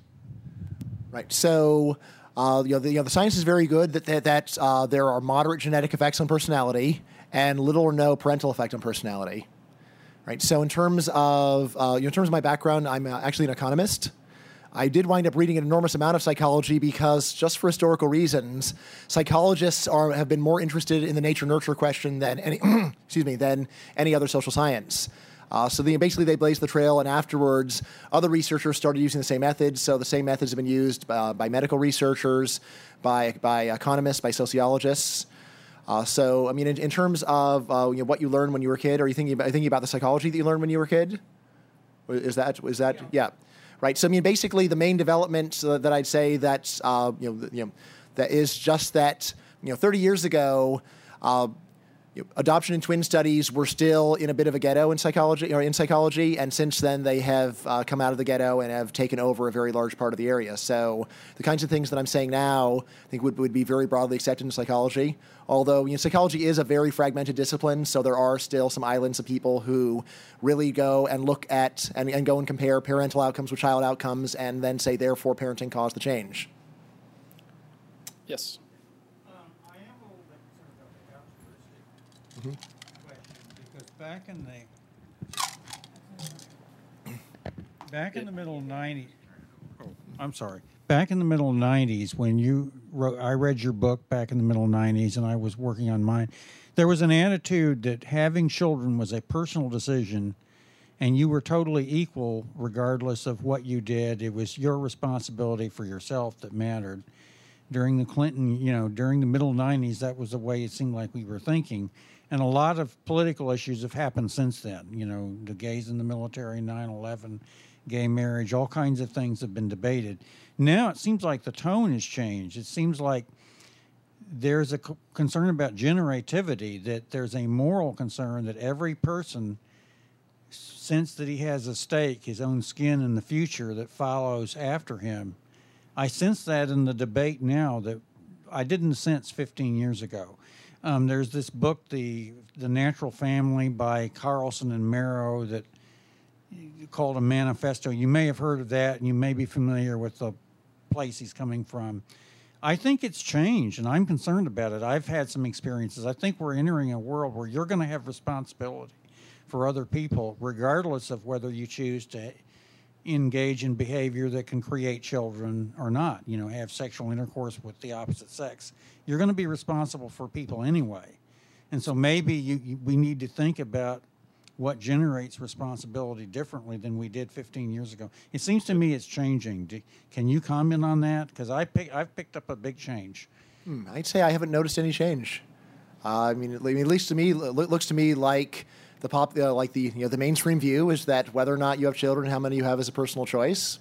Right. So, uh, you, know, the, you know, the science is very good that, that, that uh, there are moderate genetic effects on personality and little or no parental effect on personality. Right. So, in terms of uh, you know, in terms of my background, I'm uh, actually an economist. I did wind up reading an enormous amount of psychology because, just for historical reasons, psychologists are, have been more interested in the nature nurture question than any excuse me than any other social science. Uh, so they, basically, they blazed the trail, and afterwards, other researchers started using the same methods. So the same methods have been used uh, by medical researchers, by by economists, by sociologists. Uh, so, I mean, in, in terms of uh, you know, what you learned when you were a kid, are you thinking about, thinking about the psychology that you learned when you were a kid? Is that is that yeah? yeah. Right. So, I mean, basically, the main development uh, that I'd say that uh, you know you know that is just that you know 30 years ago adoption and twin studies were still in a bit of a ghetto in psychology or in psychology and since then they have uh, come out of the ghetto and have taken over a very large part of the area. So the kinds of things that i'm saying now i think would, would be very broadly accepted in psychology. Although you know, psychology is a very fragmented discipline so there are still some islands of people who really go and look at and, and go and compare parental outcomes with child outcomes and then say therefore parenting caused the change. Yes mm-hmm. because back in the back in the middle '90s. Oh, I'm sorry. Back in the middle '90s, when you wrote, I read your book back in the middle '90s, and I was working on mine. There was an attitude that having children was a personal decision, and you were totally equal regardless of what you did. It was your responsibility for yourself that mattered. During the Clinton, you know, during the middle '90s, that was the way it seemed like we were thinking and a lot of political issues have happened since then. You know, the gays in the military, 9 11, gay marriage, all kinds of things have been debated. Now it seems like the tone has changed. It seems like there's a concern about generativity, that there's a moral concern that every person, sense that he has a stake, his own skin in the future that follows after him. I sense that in the debate now that I didn't sense 15 years ago. Um, there's this book, the the Natural Family by Carlson and Mero, that called a manifesto. You may have heard of that, and you may be familiar with the place he's coming from. I think it's changed, and I'm concerned about it. I've had some experiences. I think we're entering a world where you're going to have responsibility for other people, regardless of whether you choose to engage in behavior that can create children or not, you know, have sexual intercourse with the opposite sex. You're going to be responsible for people anyway. And so maybe you, you, we need to think about what generates responsibility differently than we did 15 years ago. It seems to me it's changing. Do, can you comment on that? Because I pick, I've picked up a big change. Hmm, I'd say I haven't noticed any change. Uh, I mean, at least to me, it looks to me like the pop, uh, like the you know the mainstream view is that whether or not you have children, how many you have is a personal choice,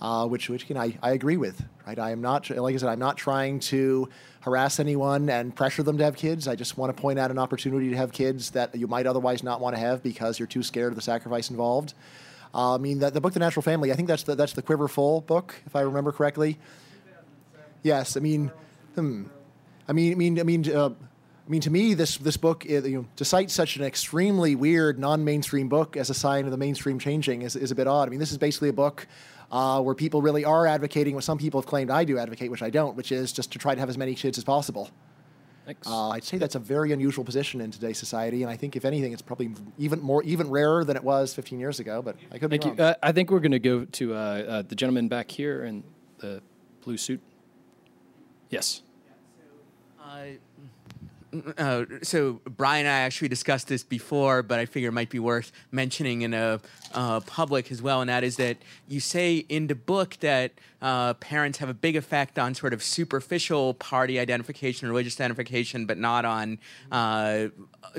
uh, which which again I, I agree with. Right, I am not like I said, I'm not trying to harass anyone and pressure them to have kids. I just want to point out an opportunity to have kids that you might otherwise not want to have because you're too scared of the sacrifice involved. Uh, I mean, the, the book The Natural Family. I think that's the, that's the Quiverful book, if I remember correctly. Yes, I mean, hmm. I mean, I mean, I mean. I mean, to me, this this book, you know, to cite such an extremely weird, non-mainstream book as a sign of the mainstream changing is, is a bit odd. I mean, this is basically a book uh, where people really are advocating what some people have claimed I do advocate, which I don't, which is just to try to have as many kids as possible. Uh, I'd say that's a very unusual position in today's society, and I think if anything, it's probably even more even rarer than it was 15 years ago. But I could Thank be wrong. You. Uh, I think we're going to go to uh, uh, the gentleman back here in the blue suit. Yes. Uh, so Bryan and I actually discussed this before, but I figure it might be worth mentioning in a uh, public as well, and that is that you say in the book that uh, parents have a big effect on sort of superficial party identification, religious identification, but not on uh,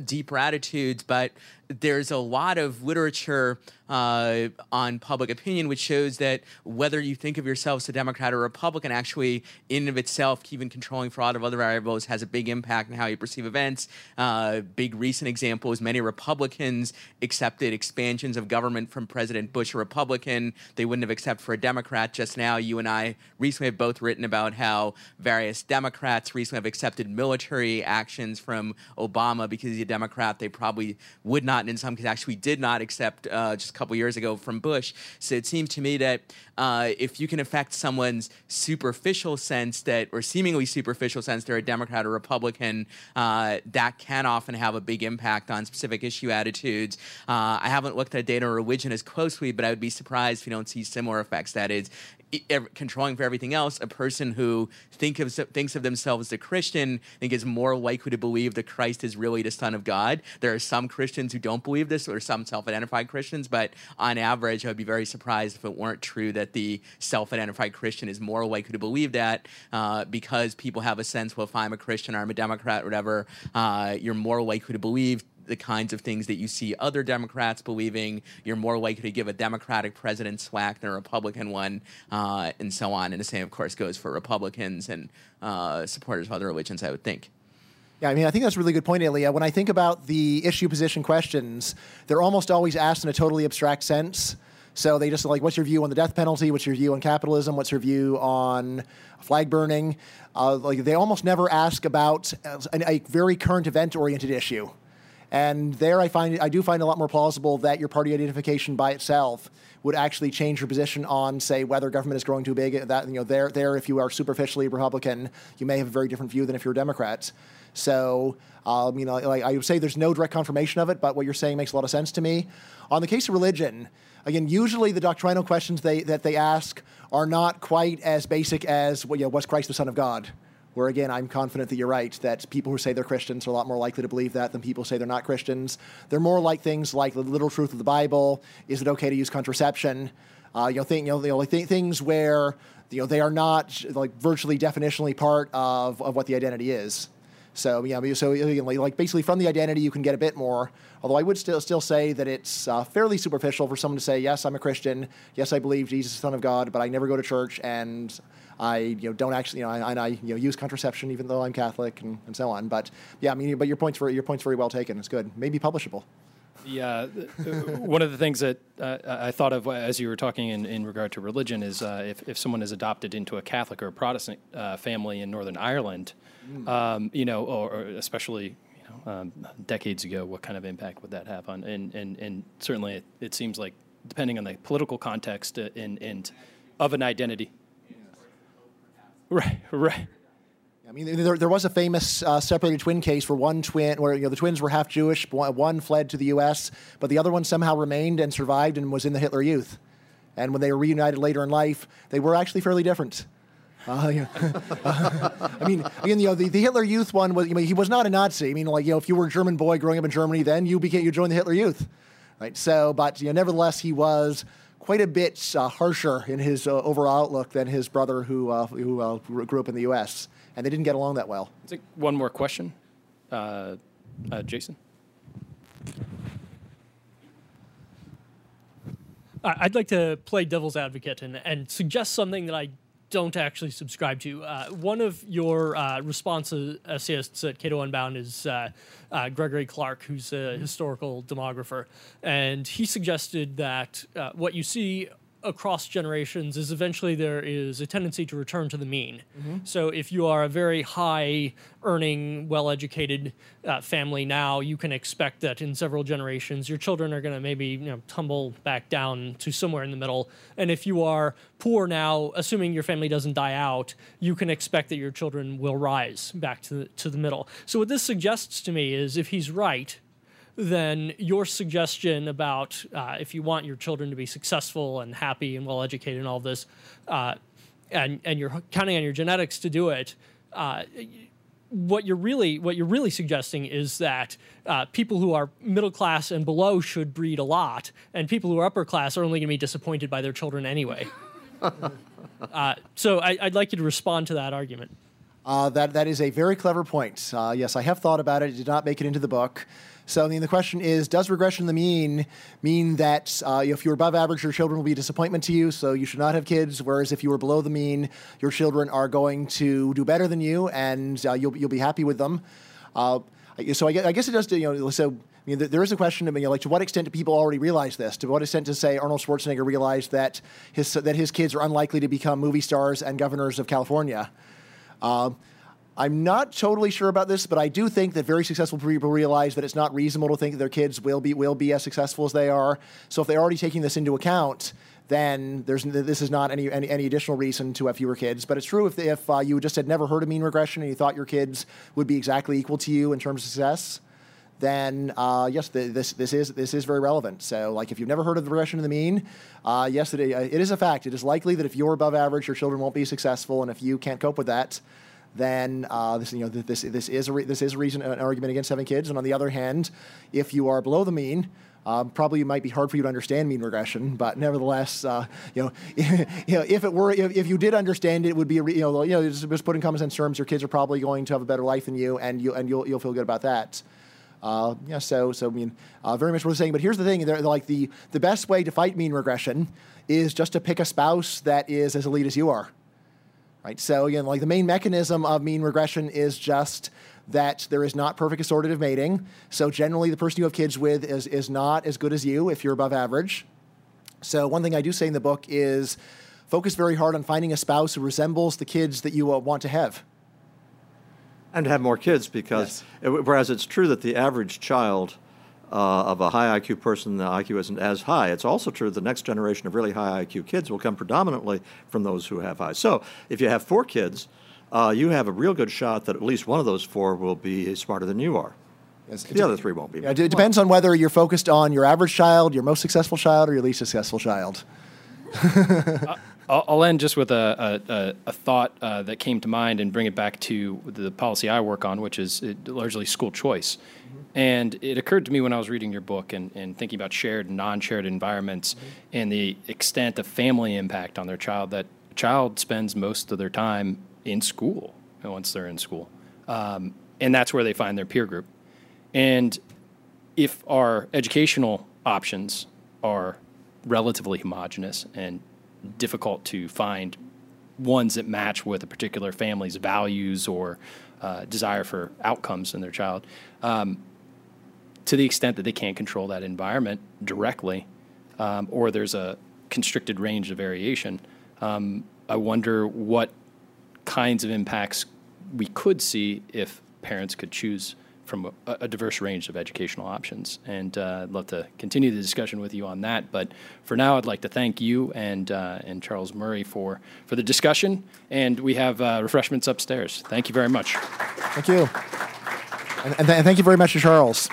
deeper attitudes. But there's a lot of literature uh, on public opinion which shows that whether you think of yourself as a Democrat or Republican, actually, in and of itself, even controlling for a lot of other variables, has a big impact on how you perceive events. Uh, big recent example is many Republicans accepted expansions of government from President Bush, a Republican. They wouldn't have accepted for a Democrat. Just now, you and I recently have both written about how various Democrats recently have accepted military actions from Obama because he's a Democrat. They probably would not, and in some cases, actually did not accept uh, just a couple years ago from Bush. So it seems to me that uh, if you can affect someone's superficial sense that, or seemingly superficial sense, they're a Democrat or Republican, uh, that can often have a big impact on specific issue attitudes. Uh, I haven't looked at data or religion as closely, but I would be surprised if you don't see similar effects. That is, controlling for everything else, a person who think of, thinks of themselves as a Christian, I think is more likely to believe that Christ is really the Son of God. There are some Christians who don't believe this, or some self-identified Christians, but on average, I would be very surprised if it weren't true that the self-identified Christian is more likely to believe that uh, because people have a sense, well, if I'm a Christian or I'm a Democrat, or whatever, uh, you're more likely to believe the kinds of things that you see other Democrats believing. You're more likely to give a Democratic president slack than a Republican one, uh, and so on. And the same, of course, goes for Republicans and uh, supporters of other religions, I would think. Yeah, I mean, I think that's a really good point, Ilya. When I think about the issue position questions, they're almost always asked in a totally abstract sense. So they just like, what's your view on the death penalty? What's your view on capitalism? What's your view on flag burning? Uh, like they almost never ask about a, a very current event oriented issue. And there I find I do find a lot more plausible that your party identification by itself would actually change your position on, say, whether government is growing too big. That you know, there, there, if you are superficially Republican, you may have a very different view than if you're a Democrat. So, um, you know, like I would say, there's no direct confirmation of it, but what you're saying makes a lot of sense to me. On the case of religion, again, usually the doctrinal questions they, that they ask are not quite as basic as, well, you know, was Christ the Son of God? Where again, I'm confident that you're right, that people who say they're Christians are a lot more likely to believe that than people who say they're not Christians. They're more like things like the literal truth of the Bible. Is it okay to use contraception? Uh, you know, think, you know, know like th- things where you know they are not like virtually definitionally part of, of what the identity is. So yeah, so like basically from the identity you can get a bit more. Although I would still still say that it's uh, fairly superficial for someone to say, yes, I'm a Christian, yes, I believe Jesus is the Son of God, but I never go to church and I you know don't actually you know I, I you know use contraception even though I'm Catholic and, and so on. But yeah, I mean, but your point's very your point's very well taken. It's good. Maybe publishable. Yeah, one of the things that uh, I thought of as you were talking in, in regard to religion is uh, if, if someone is adopted into a Catholic or a Protestant uh, family in Northern Ireland, mm. um, you know, or, or especially you know, um, decades ago, what kind of impact would that have on? And and, and certainly, it, it seems like depending on the political context uh, and and of an identity. Right, right. I mean, there, there was a famous uh, separated twin case where one twin, where you know the twins were half Jewish, one fled to the U.S., but the other one somehow remained and survived and was in the Hitler Youth. And when they were reunited later in life, they were actually fairly different. Uh, yeah. I mean, again, you know, the, the Hitler Youth one was. I mean, he was not a Nazi. I mean, like you know, if you were a German boy growing up in Germany, then you became you joined the Hitler Youth, right? So, but you know, nevertheless, he was quite a bit uh, harsher in his uh, overall outlook than his brother, who uh, who uh, grew up in the U.S. and they didn't get along that well. I think one more question, uh, uh, Jason. I- I'd like to play devil's advocate and, and suggest something that I don't actually subscribe to. Uh, one of your uh, response essayists at Cato Unbound is uh, uh, Gregory Clark, who's a historical demographer, and he suggested that uh, what you see across generations is eventually there is a tendency to return to the mean. So if you are a very high earning, well educated uh, family now, you can expect that in several generations your children are going to maybe you know, tumble back down to somewhere in the middle. And if you are poor now, assuming your family doesn't die out, you can expect that your children will rise back to the, to the middle. So what this suggests to me is if he's right, then your suggestion about uh, if you want your children to be successful and happy and well educated and all this, uh, and and you're counting on your genetics to do it. Uh, what you're really what you're really suggesting is that uh, people who are middle class and below should breed a lot, and people who are upper class are only going to be disappointed by their children anyway. uh, so I, I'd like you to respond to that argument. Uh, that that is a very clever point. Uh, yes, I have thought about it. It did not make it into the book. So I mean, the question is, does regression the mean mean that uh, if you're above average, your children will be a disappointment to you, so you should not have kids? Whereas if you were below the mean, your children are going to do better than you, and uh, you'll you'll be happy with them. Uh, so I guess, I guess it does. You know, so there is a question. I mean, like, to what extent do people already realize this? To what extent does say Arnold Schwarzenegger realize that his that his kids are unlikely to become movie stars and governors of California? Uh, I'm not totally sure about this, but I do think that very successful people realize that it's not reasonable to think that their kids will be will be as successful as they are. So if they're already taking this into account, then there's this is not any any, any additional reason to have fewer kids. But it's true if if uh, you just had never heard of mean regression and you thought your kids would be exactly equal to you in terms of success, then uh, yes, the, this this is this is very relevant. So, like, if you've never heard of the regression of the mean, uh, yes, it, it is a fact. It is likely that if you're above average, your children won't be successful, and if you can't cope with that, then uh, this you know this this is a re- this is a reason an argument against having kids. And on the other hand, if you are below the mean. Um, probably it might be hard for you to understand mean regression, but nevertheless, uh, you know, you know, if it were, if, if you did understand it, it would be, a re- you know, you know, just, just put in common sense terms, your kids are probably going to have a better life than you, and you and you'll you'll feel good about that. Uh, yeah, so so I mean, uh, very much we're saying. But here's the thing: they're, they're like the the best way to fight mean regression is just to pick a spouse that is as elite as you are. Right. So again, like the main mechanism of mean regression is just that there is not perfect assortative mating. So generally, the person you have kids with is is not as good as you if you're above average. So one thing I do say in the book is focus very hard on finding a spouse who resembles the kids that you uh, want to have. and to have more kids because it- whereas it's true that the average child uh, of a high IQ person, the IQ isn't as high. It's also true the next generation of really high IQ kids will come predominantly from those who have high. So if you have four kids, uh, you have a real good shot that at least one of those four will be smarter than you are. Yes, The other three won't be. Yeah, it depends on whether you're focused on your average child, your most successful child, or your least successful child. I'll, I'll end just with a, a, a, thought uh, that came to mind and bring it back to the policy I work on, which is largely school choice. And it occurred to me when I was reading your book and, and thinking about shared and non shared environments and the extent of family impact on their child that a child spends most of their time in school once they're in school. Um, and that's where they find their peer group. And if our educational options are relatively homogenous and difficult to find ones that match with a particular family's values or uh, desire for outcomes in their child, um, to the extent that they can't control that environment directly, um, or there's a constricted range of variation, um, I wonder what kinds of impacts we could see if parents could choose from a, a diverse range of educational options. And uh, I'd love to continue the discussion with you on that. But for now, I'd like to thank you and uh, and Charles Murray for for the discussion. And we have uh, refreshments upstairs. Thank you very much. Thank you. And, and, th- and thank you very much to Charles.